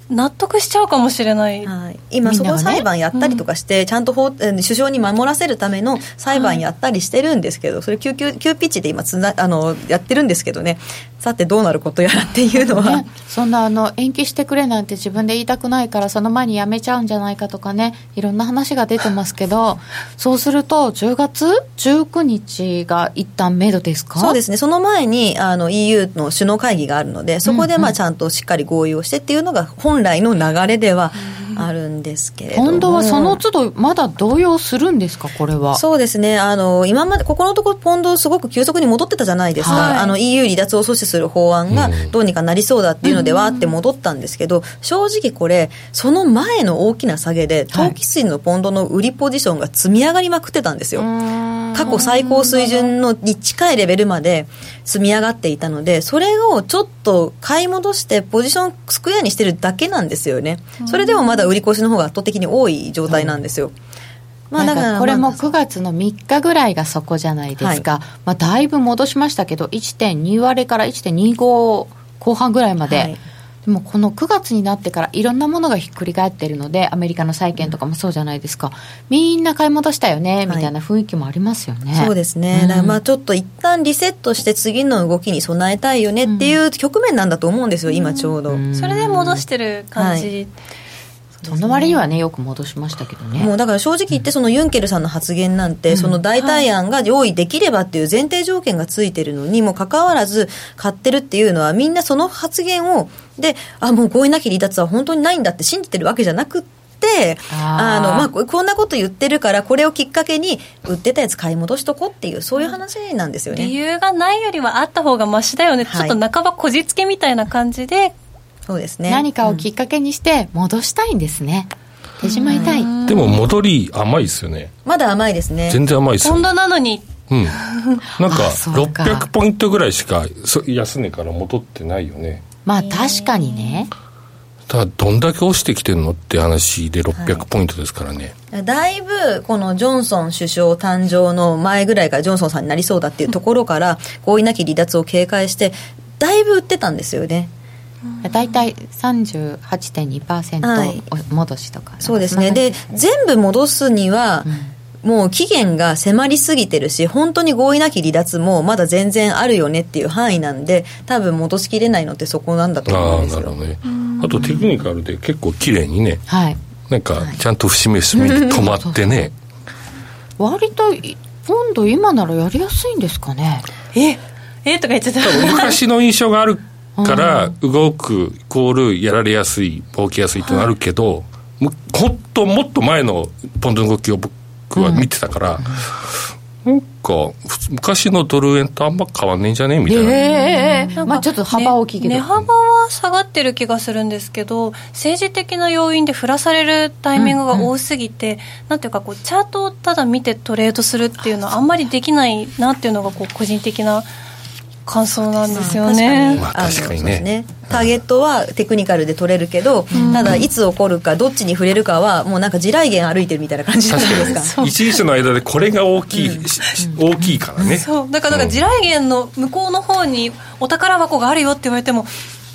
納得しちゃうかもしれない、はい、今そこ裁判やったりとかして、ねうん、ちゃんと法首相に守らせるための裁判やったりしてるんですけど、はい、それ急急急ピッチで今つなあのやってるんですけどね。さてどうなることやらっていうのは、ね、そんなあの延期してくれなんて自分で言いたくないからその前にやめちゃうんじゃないかとかね。いろんな話が出てますけど そうすると10月？19日が一旦目処ですか？そうですね。その前にあの EU の首脳会議があるのでそこでまあちゃんとしっかり合意をしてっていうのが本来の流れではあるんですけれども。ポンドはその都度まだ動揺するんですか？これは。そうですね。あの今までここのところポンドすごく急速に戻ってたじゃないですか、はい、あの EU 離脱を阻止する法案がどうにかなりそうだっていうのではって戻ったんですけど、正直これ、その前の大きな下げで、投機筋のポンドの売りポジションが積み上がりまくってたんですよ。過去最高水準のに近いレベルまで積み上がっていたので、それをちょっと買い戻して、ポジションスクエアにしてるだけなんですよね。それでもまだ売り越しの方が圧倒的に多い状態なんですよ。まあ、だからこれも9月の3日ぐらいがそこじゃないですか、はい、まあ、だいぶ戻しましたけど1.2割から1.25後半ぐらいまで、はい、でもこの9月になってからいろんなものがひっくり返ってるのでアメリカの債券とかもそうじゃないですか、みんな買い戻したよねみたいな雰囲気もありますよね、はい、そうですね、うん、まあちょっと一旦リセットして次の動きに備えたいよねっていう局面なんだと思うんですよ、今ちょうど、それで戻してる感じ、その割にはねよく戻しましたけどね。もうだから正直言ってそのユンケルさんの発言なんて、その代替案が用意できればっていう前提条件がついてるのにもかかわらず買ってるっていうのはみんなその発言をであもう合意なき離脱は本当にないんだって信じてるわけじゃなくてあの、まあ、こんなこと言ってるからこれをきっかけに売ってたやつ買い戻しとこうっていうそういう話なんですよね。理由がないよりはあった方がましだよね、はい、ちょっと半ばこじつけみたいな感じでそうですね。何かをきっかけにして戻したいんですね、手締まいたい。でも戻り甘いですよね。まだ甘いですね。全然甘いですよ、ね、ポンドなのに。うん。なんか600ポイントぐらいしか安値から戻ってないよねまあ確かにね。ただどんだけ落ちてきてるのって話で600ポイントですからね、はい、だいぶこのジョンソン首相誕生の前ぐらいからジョンソンさんになりそうだっていうところから合意なき離脱を警戒してだいぶ売ってたんですよね。大体38.2%戻しとか、はい、そうですね。で全部戻すには、うん、もう期限が迫りすぎてるし本当に合意なき離脱もまだ全然あるよねっていう範囲なんで多分戻しきれないのってそこなんだと思うんですよ。あなるほどね。あとテクニカルで結構綺麗にね、はい、なんかちゃんと節目節目で止まってね、割と今度今ならやりやすいんですかね。ええとか言っちゃった。昔の印象があるから動くイコールやられやすい動きやすいってのあるけど、もっともっと前のポンドの動きを僕は見てたから、なんか昔のドル円とあんま変わんねえんじゃねみたいな、ええなんかまあちょっと幅大きいけど、ね値幅は下がってる気がするんですけど政治的な要因で振らされるタイミングが多すぎて、なんていうかこうチャートをただ見てトレードするっていうのはあんまりできないなっていうのがこう個人的な感想なんですよね。まあ確かに。ね。ターゲットはテクニカルで取れるけど、ただいつ起こるかどっちに触れるかはもうなんか地雷原歩いてるみたいな感じじゃないですか 一日の間でこれが大きい、し大きいからね。そう。だからだから地雷原の向こうの方にお宝箱があるよって言われても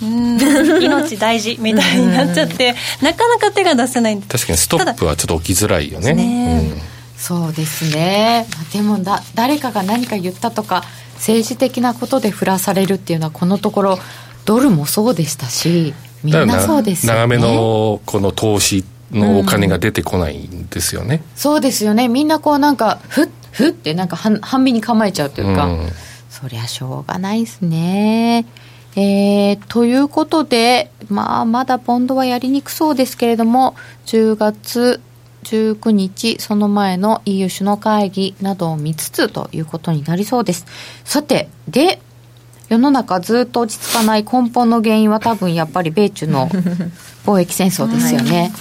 うーん命大事みたいになっちゃってなかなか手が出せないんで確かにストップはちょっと起きづらいよね。ねそうですね。まあでもだ誰かが何か言ったとか政治的なことで振らされるっていうのはこのところドルもそうでしたしみんなそうですよね。長めのこの投資のお金が出てこないんですよね、そうですよね。みんなこうなんかふっふってなんか半半身に構えちゃうというか、うん。そりゃしょうがないですね。えー、ということで、まあ、まだポンドはやりにくそうですけれども10月19日その前の EU 首脳会議などを見つつということになりそうです。さてで世の中ずっと落ち着かない根本の原因は多分やっぱり米中の 貿易戦争ですよね、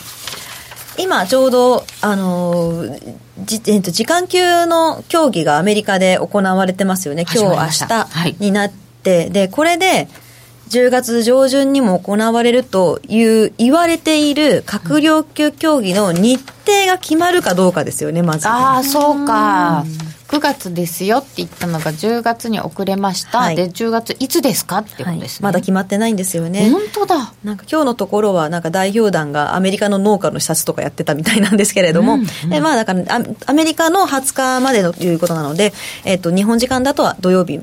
今ちょうど、あのーじえっと、時間級の協議がアメリカで行われてますよね。今日明日になって、でこれで10月上旬にも行われるという言われている閣僚級協議の日程が決まるかどうかですよねまず。ああそうか。9月ですよって言ったのが10月に遅れました、はい。で10月いつですかってことはいですね、まだ決まってないんですよね。本当だ。なんか今日のところはなんか代表団がアメリカの農家の視察とかやってたみたいなんですけれども、でまあだからアアメリカの20日までのということなので、えっと日本時間だとは土曜日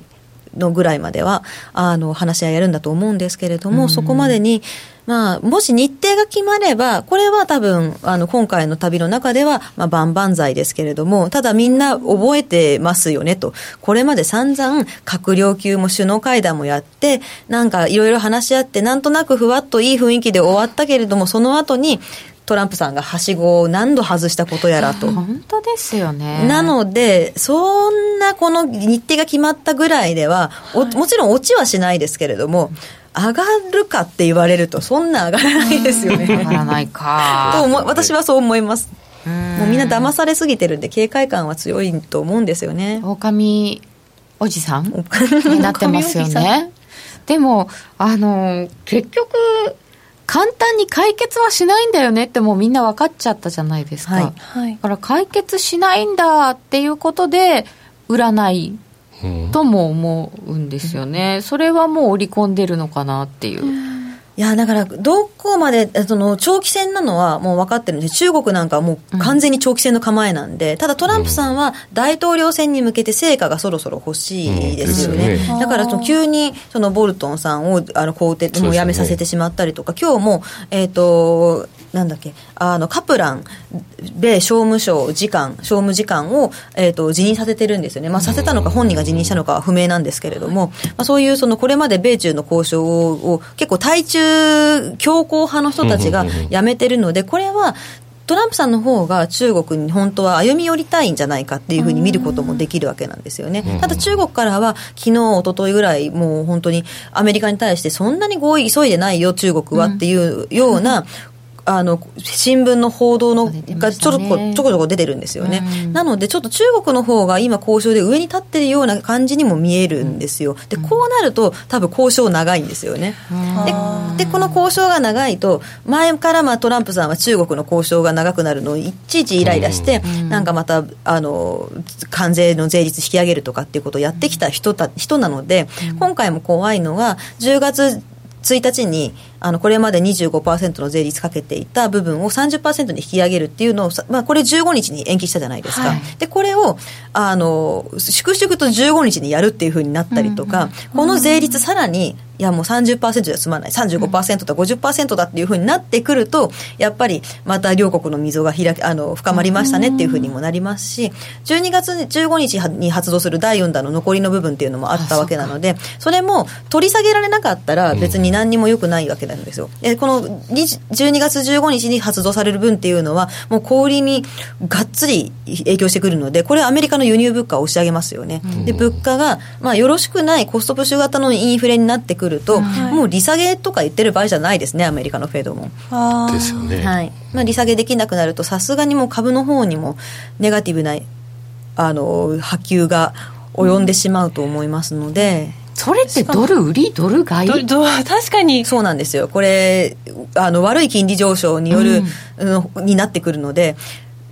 のぐらいまではあの話し合いやるんだと思うんですけれども、そこまでにまあ、もし日程が決まれば、これは多分、あの、今回の旅の中では、まあ、万々歳ですけれども、ただみんな覚えてますよねと。これまで散々、閣僚級も首脳会談もやって、なんかいろいろ話し合って、なんとなくふわっといい雰囲気で終わったけれども、その後に、トランプさんがはしごを何度外したことやらと。本当ですよねなので、そんなこの日程が決まったぐらいでは、おもちろん落ちはしないですけれども、上がるかって言われると、そんな上がらないですよわからね。ないか と思い私はそう思います。ももうみんな騙されすぎてるんで、警戒感は強いと思うんですよね。狼おじさんになってますよねでもあの結局簡単に解決はしないんだよねってもうみんな分かっちゃったじゃないですか、はいはい。だから解決しないんだっていうことで売らないうんとも思うんですよね、それはもう織り込んでるのかなっていう、いや、だから、どこまで、その、長期戦なのはもう分かってるんです中国なんかはもう完全に長期戦の構えなんで、ただトランプさんは大統領選に向けて成果がそろそろ欲しいですよね。うん。よね。だから、その急に、その、ボルトンさんを、あの、更迭、もう辞めさせてしまったりとか、今日も、えっ、と、なんだっけ、あの、カプラン、米商務省次官、商務次官を、えっ、と、辞任させてるんですよね。まあ、させたのか本人が辞任したのかは不明なんですけれども、まあ、そういう、その、これまで米中の交渉を、結構、対中強硬派の人たちが辞めてるので、これは、トランプさんの方が中国に本当は歩み寄りたいんじゃないかっていうふうに見ることもできるわけなんですよね。ただ中国からは昨日、一昨日ぐらいもう本当にアメリカに対してそんなに合意急いでないよ中国はっていうような、あの新聞の報道のがちょしたね。こちょこちょこ出てるんですよね、うん。なのでちょっと中国の方が今交渉で上に立ってるような感じにも見えるんですよ。でこうなると多分交渉長いんですよね。ででこの交渉が長いと前からまあトランプさんは中国の交渉が長くなるのをいちいちイライラして、なんかまたあの関税の税率引き上げるとかっていうことをやってきた人た人なので、今回も怖いのは10月1日にあのこれまで25%の税率かけていた部分を30%に引き上げるっていうのをさ、まあ、これ15日に延期したじゃないですか、はい。でこれをあの粛々と15日にやるっていうふうになったりとか、この税率さらにいやもう30%じゃ済まない。35%だ50%だっていうふうになってくるとやっぱりまた両国の溝が開きあの深まりましたねっていうふうにもなりますし12月15日に発動する第4弾の残りの部分っていうのもあったわけなのでそれも取り下げられなかったら別に何にもよくないわけけなんですよ。で、この12月15日に発動される分っていうのは、もう小売りにがっつり影響してくるので、これはアメリカの輸入物価を押し上げますよね。で、物価が、まあ、よろしくないコストプッシュ型のインフレになってくると、もう利下げとか言ってる場合じゃないですね、アメリカのフェードも。ですよね。はい。まあ、利下げできなくなると、さすがにもう株の方にもネガティブな、あの、波及が及んでしまうと思いますので、それってドル売りドル買い？確かにそうなんですよ。これ、あの、悪い金利上昇による、うん、になってくるので、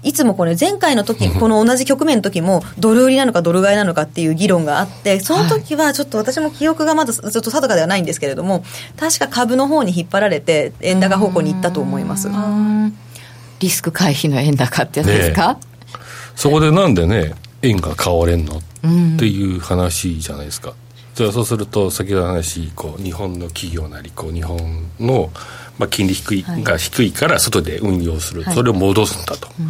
いつもこれ前回の時、この同じ局面の時も、ドル売りなのかドル買いなのかっていう議論があって、その時はちょっと私も記憶がまだずっと定かではないんですけれども、確か株の方に引っ張られて、円高方向に行ったと思います。リスク回避の円高ってやつですか、ね、そこでなんでね、円が買われんの？っていう話じゃないですか。じゃあそうすると先ほどの話こう日本の企業なりこう日本の、まあ、金利低い、はい、が低いから外で運用する、はい、それを戻すんだと、うん、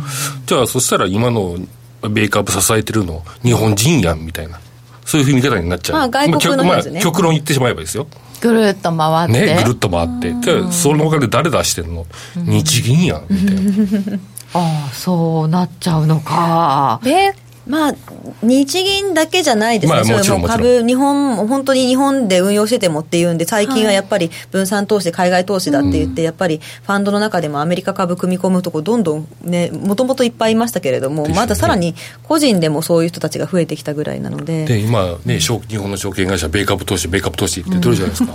じゃあそしたら今の米株支えてるの日本人やんみたいな。そういうふうに見方になっちゃう、まあ、外国の、ね、まあ、極論言ってしまえばですよ。ぐるっと回って。ねぐるっと回って。じゃあそのお金誰出してんの、日銀やんみたいな。ああそうなっちゃうのか。米まあ、日銀だけじゃないですね、まあ、もちろん株、日本、本当に日本で運用しててもっていうんで、最近はやっぱり分散投資、海外投資だって言って、やっぱりファンドの中でもアメリカ株組み込むとこ、どんどんね、もともといっぱいいましたけれども、まださらに個人でもそういう人たちが増えてきたぐらいなので。で、今ね、日本の証券会社、米株投資、米株投資って言ってるじゃないですか？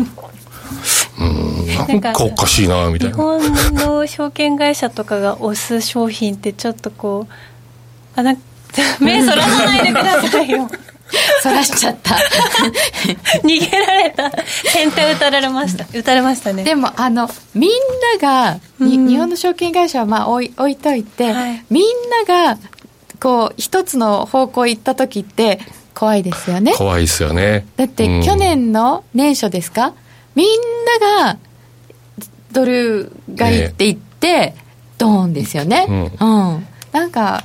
うん、なんかおかしいなみたいな。日本の証券会社とかが推す商品ってちょっとこうあなんか 目そらさないでくださいよ。そらしちゃった。逃げられた。先手打たれました。打たれましたね。でもあのみんなが、うん、日本の証券会社はまあ置い置いといて、はい、みんながこう一つの方向行った時って怖いですよね。怖いですよね。だって、うん、去年の年初ですか？みんながドル買いって言って、ね、ドーンですよね、うん、うん、なんか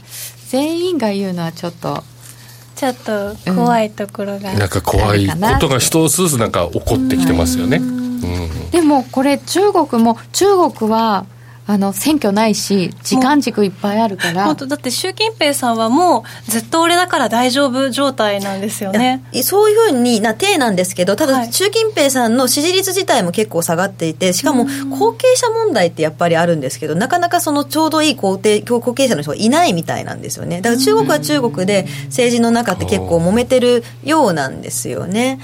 全員が言うのはちょっとちょっと怖いところが、うん、なんか怖いことが一つずつなんか起こってきてますよね、うん、でもこれ中国も中国はあの選挙ないし時間軸いっぱいあるから。本当だって習近平さんはもうずっと俺だから大丈夫状態なんですよね。そういうふうにな体なんですけどただ習近平さんの支持率自体も結構下がっていてしかも後継者問題ってやっぱりあるんですけどなかなかそのちょうどいい後継後継者の人がいないみたいなんですよね。だから中国は中国で政治の中って結構揉めてるようなんですよね。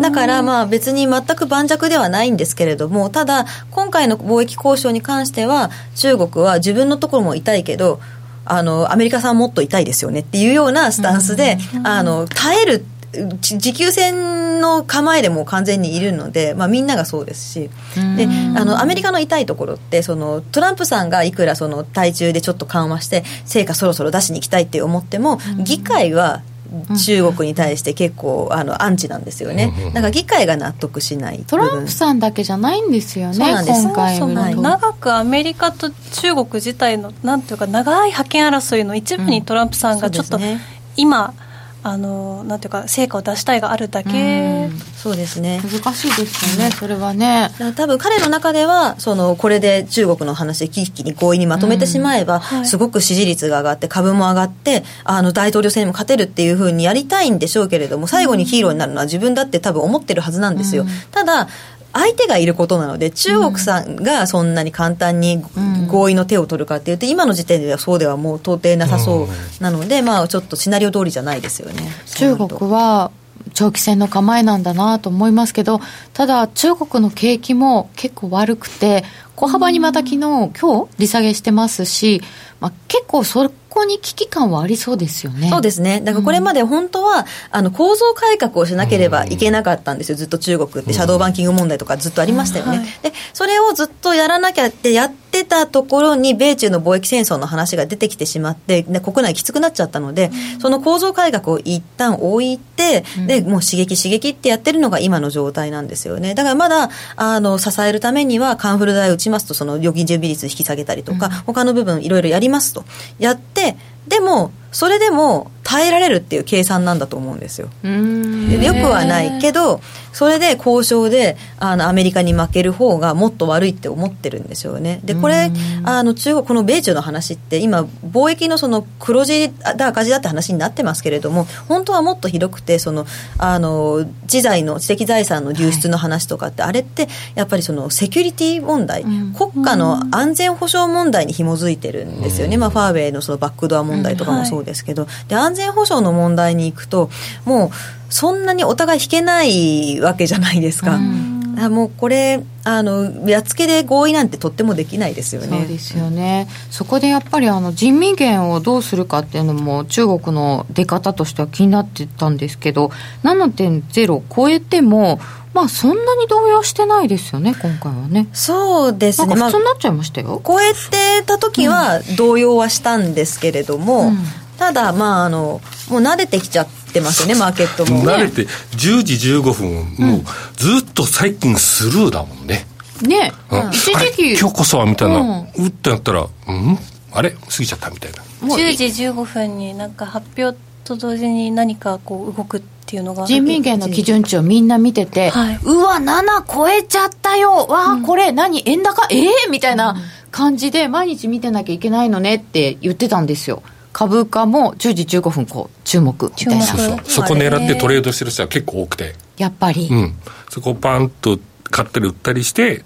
だからまあ別に全く盤石ではないんですけれどもただ今回の貿易交渉に関しては中国は自分のところも痛いけどあのアメリカさんもっと痛いですよねっていうようなスタンスで、あの耐える持久戦の構えでも完全にいるので、まあ、みんながそうですし。であのアメリカの痛いところってそのトランプさんがいくらその対中でちょっと緩和して成果そろそろ出しに行きたいって思っても議会は中国に対して結構あのアンチなんですよね、だから議会が納得しないトランプさんだけじゃないんですよね、今回は長くアメリカと中国自体のなんていうか長い覇権争いの一部にトランプさんがちょっと今、あのなんていうか成果を出したいがあるだけ、うそうですね。難しいですよね、それはね。多分彼の中ではそのこれで中国の話で一気に合意にまとめてしまえば、はい、すごく支持率が上がって株も上がってあの大統領選にも勝てるっていうふうにやりたいんでしょうけれども最後にヒーローになるのは自分だって多分思ってるはずなんですよ、ただ相手がいることなので中国さんがそんなに簡単に合意の手を取るかっていうと今の時点ではそうではもう到底なさそうなので、まあ、ちょっとシナリオ通りじゃないですよね。中国は長期戦の構えなんだなと思いますけどただ中国の景気も結構悪くて小幅にまた昨日今日利下げしてますし、まあ、結構そこに危機感はありそうですよね。そうですね。だからこれまで本当は、うん、あの構造改革をしなければいけなかったんですよ。ずっと中国ってシャドーバンキング問題とかずっとありましたよね。うんはい、で、それをずっとやらなきゃってやってたところに米中の貿易戦争の話が出てきてしまって、で国内きつくなっちゃったので、うん、その構造改革を一旦置いて、で、もう刺激刺激ってやってるのが今の状態なんですよね。だからまだ、あの、支えるためにはカンフル剤を打ちますと、その預金準備率引き下げたりとか、他の部分いろいろやりますと。やって、してでもそれでも耐えられるっていう計算なんだと思うんですよ。うん。よくはないけどそれで交渉であのアメリカに負ける方がもっと悪いって思ってるんですよね。でこれあの中国この米中の話って今貿易のその黒字だ赤字だって話になってますけれども本当はもっとひどくてそのあの知財の知的財産の流出の話とかって、あれってやっぱりそのセキュリティ問題、国家の安全保障問題に紐づいてるんですよね、まあ、ファーウェイのそのバックドア問題とかもそうですけど、で安全保障の問題に行くともうそんなにお互い引けないわけじゃないですか。あもうこれあのやっつけで合意なんてとってもできないですよね。そうですよね。そこでやっぱりあの人民元をどうするかっていうのも中国の出方としては気になってたんですけど、7.0超えてもまあそんなに動揺してないですよね今回はね。そうですね。なんか普通になっちゃいましたよ。まあ、超えてた時は動揺はしたんですけれども、うん、ただまああのもう慣れてきちゃってますよねマーケットも。慣れて10時15分、もうずっと最近スルーだもんね。ね、うん、一時期。今日こそはみたいな、うん、うってなったらうん？あれ？過ぎちゃったみたいな。10時15分になんか発表と同時に何かこう動くっていうのが人民元の基準値をみんな見てて、はい、うわ7超えちゃったよ。わあ、うん、これ何？円高え？えー、みたいな感じで毎日見てなきゃいけないのねって言ってたんですよ。株価も10時15分こう注目みたいな。そうそこ狙ってトレードしてる人は結構多くて。やっぱり、うん、そこをパンと買ったり売ったりして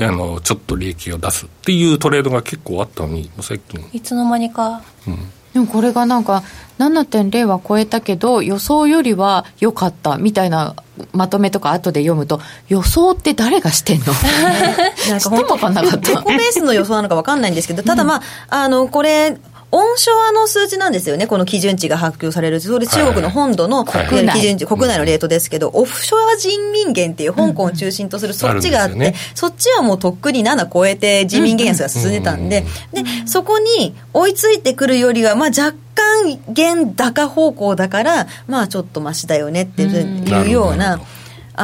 あのちょっと利益を出すっていうトレードが結構あったのに最近。いつの間にか、うん、でもこれがなんか7.0は超えたけど予想よりは良かったみたいなまとめとか後で読むと予想って誰がしてんの？なんか分かんなかった。ベースの予想なのか分かんないんですけどただまあ、あのこれ温床の数字なんですよね、この基準値が発表される、それ中国の本土の国基準値、国内のレートですけど、オフショア人民元っていう香港を中心とするそっちがあって、そっちはもうとっくに7超えて人民元安が進んでたんで、で、そこに追いついてくるよりは、まあ若干元高方向だから、まあちょっとましだよねっていうような。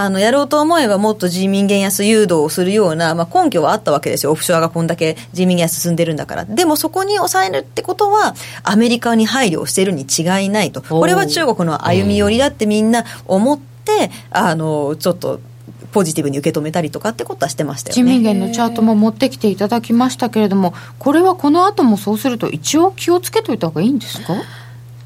あのやろうと思えばもっと人民元安誘導をするような、まあ、根拠はあったわけですよ、オフショアがこんだけ人民元安進んでるんだから、でもそこに抑えるってことは、アメリカに配慮をしているに違いないと、これは中国の歩み寄りだってみんな思って、あのちょっと。ポジティブに受け止めたりとかってことはしてましたよね。人民元のチャートも持ってきていただきましたけれどもこれはこの後もそうすると一応気をつけといた方がいいんですか？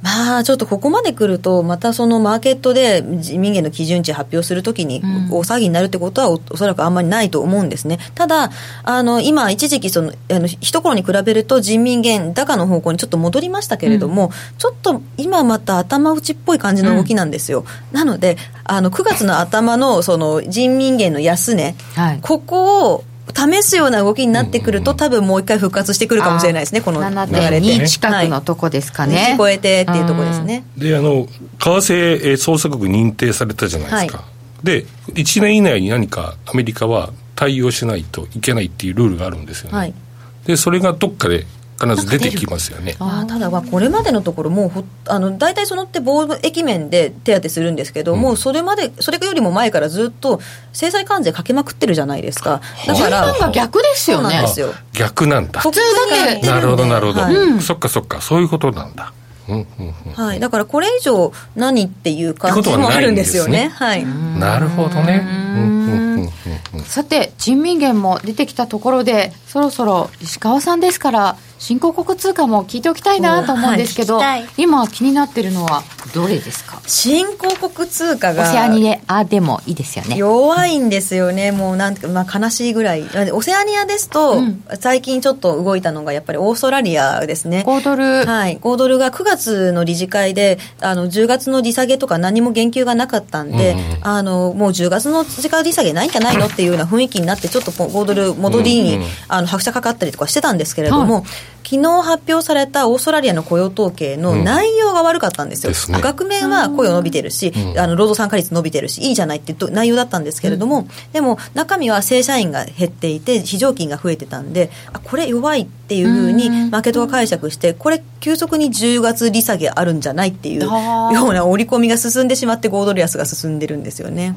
まあ、ちょっとここまで来ると、またそのマーケットで人民元の基準値発表するときに、大騒ぎになるってことはお、おそらくあんまりないと思うんですね。ただ、あの、今、一時期その、あの、一頃に比べると人民元高の方向にちょっと戻りましたけれども、うん、ちょっと今また頭打ちっぽい感じの動きなんですよ。うん、なので、あの、9月の頭のその人民元の安値、はい、ここを、試すような動きになってくると、多分もう一回復活してくるかもしれないですね、この流れで。7.2近くのとこですかね。はい、超えてっていうとこですね。で、あの、為替操作国認定されたじゃないですか。はい、で、1年以内に何かアメリカは対応しないといけないっていうルールがあるんですよね。はい、で、それがどっかで必ず出てきますよね。あただこれまでのところもうあの大体そのって貿易面で手当てするんですけど、うん、もうそれまでそれよりも前からずっと制裁関税かけまくってるじゃないですか。だから逆ですよね。逆なんだ。普通だってなるほどなるほど、はい、そっかそっか。そういうことなんだ。はい、だからこれ以上何っていう感じもあるんですよね。はい、なるほどね。さて人民元も出てきたところでそろそろ石川さんですから新興国通貨も聞いておきたいなと思うんですけど、はい、今気になってるのはどれですか？新興国通貨がオセアニアでもいいですよね。弱いんですよね。もうなんていうか、まあ、悲しいぐらい。オセアニアですと、うん、最近ちょっと動いたのがやっぱりオーストラリアですね。5ドル。はい。5ドルが9月の理事会であの10月の利下げとか何も言及がなかったんで、うん、あのもう10月の時価利下げないんじゃないのっていうような雰囲気になってちょっと5ドル戻りに、うん、あの拍車かかったりとかしてたんですけれども、はい。昨日発表されたオーストラリアの雇用統計の内容が悪かったんですよ、うんね、額面は雇用伸びてるし、うん、あの労働参加率伸びてるしいいじゃないって内容だったんですけれども、うん、でも中身は正社員が減っていて非常勤が増えてたんであこれ弱いっていうふうにマーケットが解釈してこれ急速に10月利下げあるんじゃないっていうような織り込みが進んでしまって5ドル安が進んでるんですよね。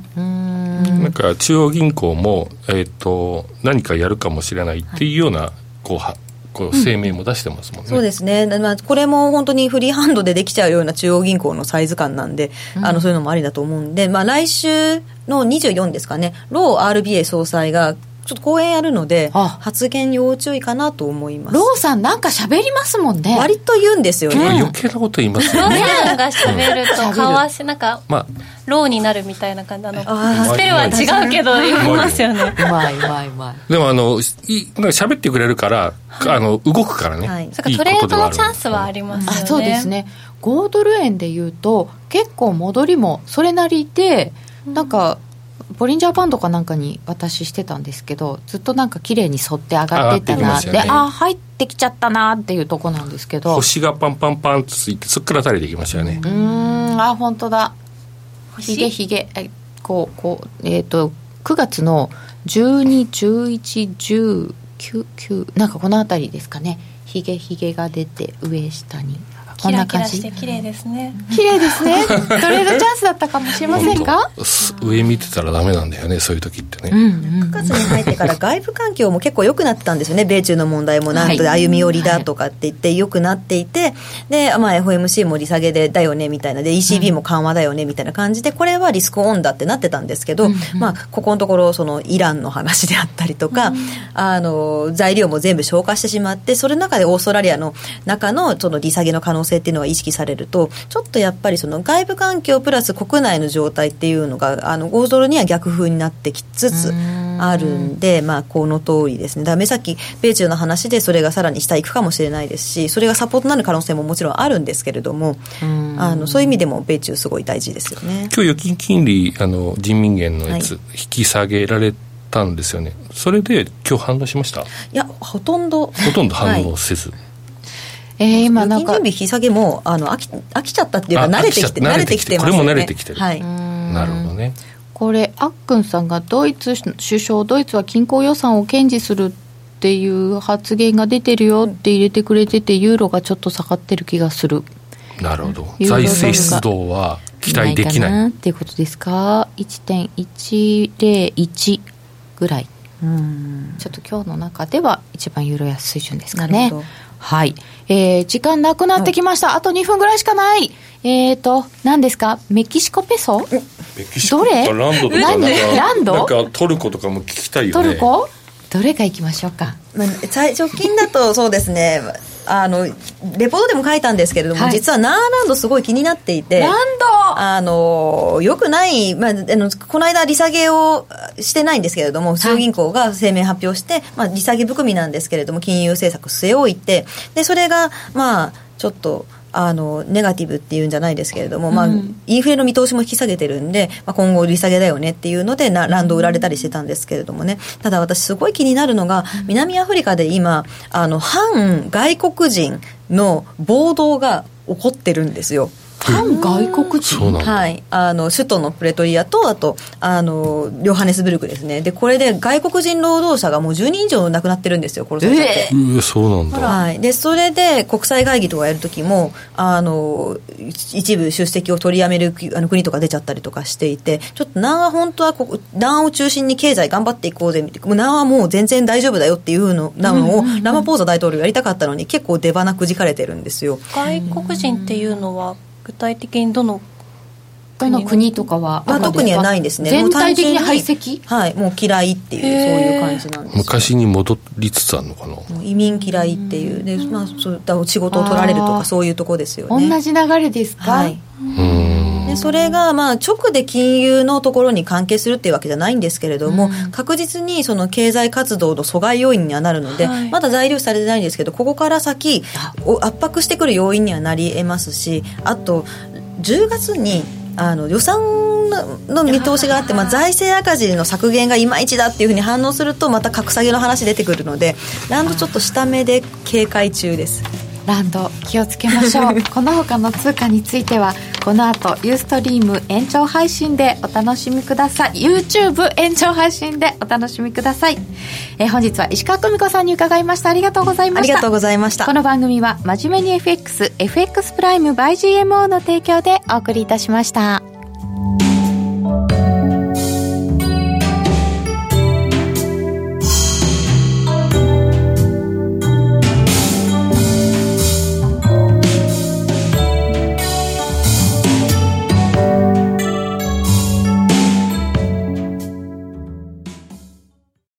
なんか中央銀行も、えーと、何かやるかもしれないっていうような、こうこう声明も出してますもんね。そうですね、まあ、これも本当にフリーハンドでできちゃうような中央銀行のサイズ感なんで、あのそういうのもありだと思うんで、まあ、来週の24ですかね、ロー RBA 総裁がちょっと講演やるので、あ発言要注意かなと思います。ローさんなんか喋りますもんね。割と言うんですよね。余計なこと言いますよローね。さんが喋ると喋る顔足なんかまあ、ローになるみたいな感じあのスペルは違うけど言いますよねうまいうまいうまい。でもあの、いなんか喋ってくれるから、あの、動くからね。はいそれからトレードのチャンスはありますよねあそうですね5ドル円でいうと結構戻りもそれなりでなんかボリンジャーバンドかなんかに私してたんですけどずっとなんか綺麗に沿って上がってったなって。ね。あ入ってきちゃったなっていうとこなんですけど。う星がパンパンパンとついて、そっから垂れていきましたよね。ーんあ本当だ。ひげひげえこうこうえっ、と9月の121119なんかこの辺りですかね。ひげひげが出て上下にこキラんな感じ。キラして綺麗ですね。綺麗ですね。トレードチャンスだったかもしれませんか？上見てたらダメなんだよね、そういう時ってね。うんうん9月に入ってから外部環境も結構良くなってたんですよね、米中の問題もなんとはい。歩み寄りだとかって言って良くなっていて、で、まあ、FOMC も利下げでだよねみたいな、で、ECB も緩和だよねみたいな感じで、これはリスクオンだってなってたんですけど、まあ、ここのところ、そのイランの話であったりとか、あの材料も全部消化してしまって、それの中でオーストラリアの中のその利下げの可能性っていうのが意識されると、ちょっとやっぱりその外部環境プラス国内の状態っていうのが、あの5ドルには逆風になってきつつあるんで、まあ、この通りですね、だから目先、米中の話でそれがさらに下行くかもしれないですし、それがサポートになる可能性ももちろんあるんですけれども、あのそういう意味でも米中、すごい大事ですよね。今日預金金利、あの、人民元のやつ、は引き下げられたんですよね。それで今日反応しました？いや、ほとんど、ほとんど反応せず。えー、今なんか。準備引き下げもあの飽き飽きちゃったっていうかあ慣れてきて飽慣れてきてますこれも慣れてきてる。はい、なるほどね。これあっくんさんがドイツ首相ドイツは均衡予算を堅持するっていう発言が出てるよって入れてくれててユーロがちょっと下がってる気がする。なるほど。ユーロドルが財政出動は期待できかない。っていうことですか？1.101ぐらい。うん。ちょっと今日の中では一番ユーロ安水準ですかなねるほどはい、えー時間なくなってきました、あと2分ぐらいしかない。えーと何ですか？メキシコペソ？メキシコどれ？ランドとかなんで？かランド？なんかトルコとかも聞きたいよね。トルコ？どれか行きましょうか。まあ、最直近だとそうですね。あのレポートでも書いたんですけれども、はい。実はナーランドすごい気になっていてランあのよくない、まあ、あのこの間利下げをしてないんですけれども中央銀行が声明発表して、まあ、利下げ含みなんですけれども金融政策据え置いてでそれがまあちょっとあのネガティブっていうんじゃないですけれども、まあうん。インフレの見通しも引き下げてるんで、まあ、今後利下げだよねっていうのでなランド売られたりしてたんですけれどもね。ただ私すごい気になるのが南アフリカで今あの反外国人の暴動が起こってるんですよ。反外国人。はい、あの首都のプレトリアとあとあのヨハネスブルクですねでこれで外国人労働者がもう10人以上亡くなってるんですよ殺されちゃって。うえそうなんだ。はい、でそれで国際会議とかやるときもあの一部出席を取りやめるあの国とか出ちゃったりとかしていてちょっと南ア本当はここ南アを中心に経済頑張っていこうぜみたいなもう南アはもう全然大丈夫だよっていうのなのを、ラマポーザ大統領やりたかったのに結構出花くじかれてるんですよ。外国人っていうのは具体的にどのどの国とかはまあ、特にはないんですね。全体的にもう単排純斥？はいもう嫌いっていうそういう感じなんですよ。昔に戻りつつあるのかな。移民嫌いっていう。で、まあ、そうだ仕事を取られるとかそういうとこですよ同ね。じ流れですか、はい、うん。でそれがまあ直で金融のところに関係するっていうわけじゃないんですけれども、確実にその経済活動の阻害要因にはなるので、はい。まだ材料視されてないんですけどここから先お圧迫してくる要因にはなり得ますしあと10月にあの予算の見通しがあって、まあ、財政赤字の削減がいまいちだっていうふうに反応するとまた格下げの話出てくるのでランドちょっと下目で警戒中です。ランド気をつけましょう。この他の通貨についてはこの後ユーストリーム延長配信でお楽しみください。YouTube 延長配信でお楽しみください、えー本日は石川久美子さんに伺いました。ありがとうございました。ありがとうございました。この番組は真面目に FXFX プライム by GMO の提供でお送りいたしました